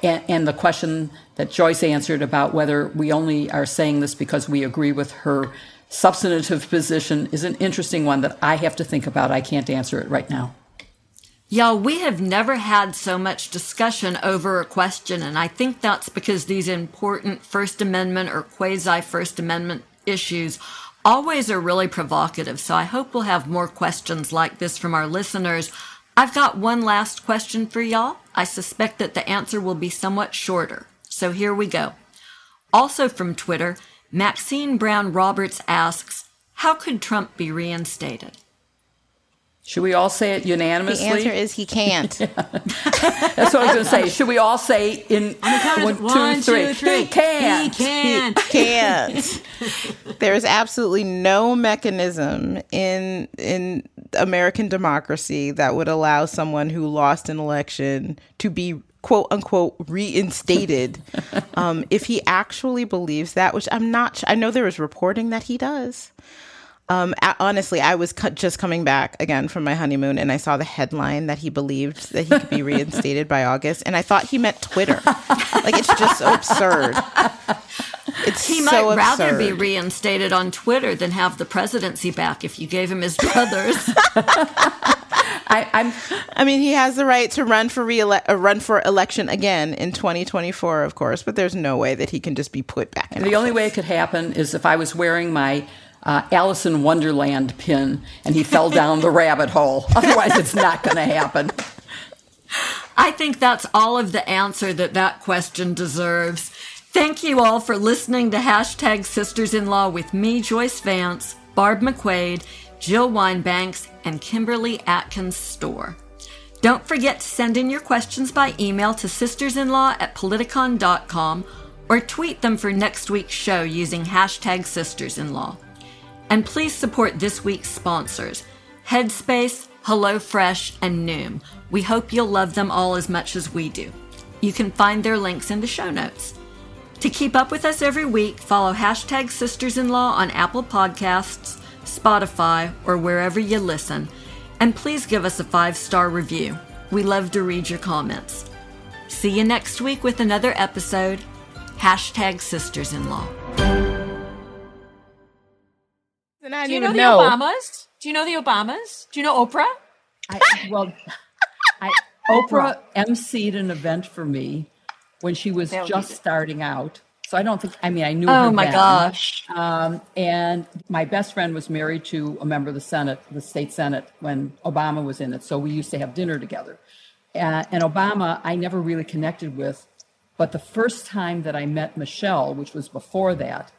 and, the question that Joyce answered about whether we only are saying this because we agree with her substantive position is an interesting one that I have to think about. I can't answer it right now. Y'all, we have never had so much discussion over a question, and I think that's because these important First Amendment or quasi First Amendment issues always are really provocative. So I hope we'll have more questions like this from our listeners. I've got one last question for y'all. I suspect that the answer will be somewhat shorter. So here we go. Also from Twitter, Maxine Brown Roberts asks, How could Trump be reinstated? Should we all say it unanimously? The answer is he can't. That's what I was going to say. Should we all say in one, one, two, three? two, three? He can't. He can't. He can't. There's absolutely no mechanism in in American democracy that would allow someone who lost an election to be quote unquote reinstated um, if he actually believes that which i'm not i know there is reporting that he does um, honestly, I was cu- just coming back again from my honeymoon, and I saw the headline that he believed that he could be reinstated by August, and I thought he meant Twitter. like it's just so absurd. It's he so might rather absurd. be reinstated on Twitter than have the presidency back if you gave him his brothers. I, am I mean, he has the right to run for re uh, run for election again in 2024, of course. But there's no way that he can just be put back. the office. only way it could happen is if I was wearing my uh, Alice in Wonderland pin and he fell down the rabbit hole. Otherwise, it's not going to happen. I think that's all of the answer that that question deserves. Thank you all for listening to hashtag Sisters in Law with me, Joyce Vance, Barb McQuade, Jill Wine-Banks, and Kimberly Atkins Stohr. Don't forget to send in your questions by email to sistersinlaw at politicon.com or tweet them for next week's show using hashtag sistersinlaw. And please support this week's sponsors Headspace, HelloFresh, and Noom. We hope you'll love them all as much as we do. You can find their links in the show notes. To keep up with us every week, follow hashtag Sisters in Law on Apple Podcasts, Spotify, or wherever you listen. And please give us a five star review. We love to read your comments. See you next week with another episode. Hashtag Sisters in Law. And I Do you know the know. Obamas? Do you know the Obamas? Do you know Oprah? I, well, I, Oprah emceed an event for me when she was just starting out. So I don't think, I mean, I knew oh her. my then. gosh. Um, and my best friend was married to a member of the Senate, the state Senate, when Obama was in it. So we used to have dinner together. Uh, and Obama, I never really connected with. But the first time that I met Michelle, which was before that,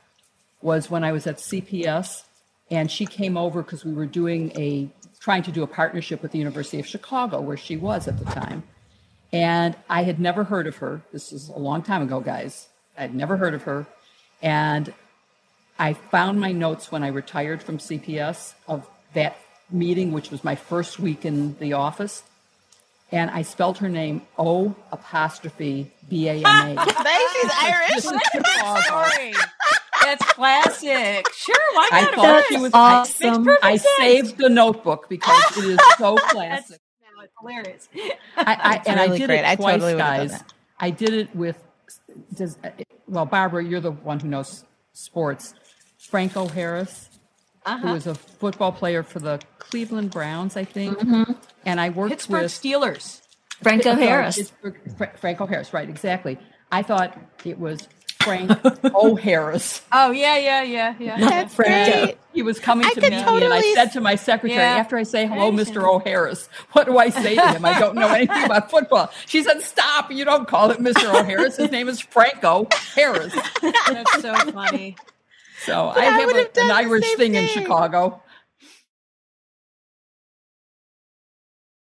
was when I was at CPS and she came over because we were doing a trying to do a partnership with the University of Chicago, where she was at the time. And I had never heard of her. This is a long time ago, guys. I'd never heard of her. And I found my notes when I retired from CPS of that meeting, which was my first week in the office. And I spelled her name O apostrophe B A M A. She's Irish. That's classic. Sure, why not? I thought she was awesome. I, I saved the notebook because it is so classic. It's hilarious. I, I, and really I did great. it twice, totally guys. I did it with. Does, well, Barbara, you're the one who knows sports. Franco Harris, uh-huh. who was a football player for the Cleveland Browns, I think, mm-hmm. and I worked Pittsburgh with Steelers. Franco Harris. Franco Harris, right? Exactly. I thought it was Frank O'Harris. Oh yeah, yeah, yeah, yeah. That's great. He was coming I to me, totally... and I said to my secretary yeah. after I say hello, Mr. O'Harris, what do I say to him? I don't know anything about football. She said, "Stop! You don't call it Mr. O'Harris. His name is Franco Harris." That's so funny. So I, I have a, an Irish thing, thing, in Chicago.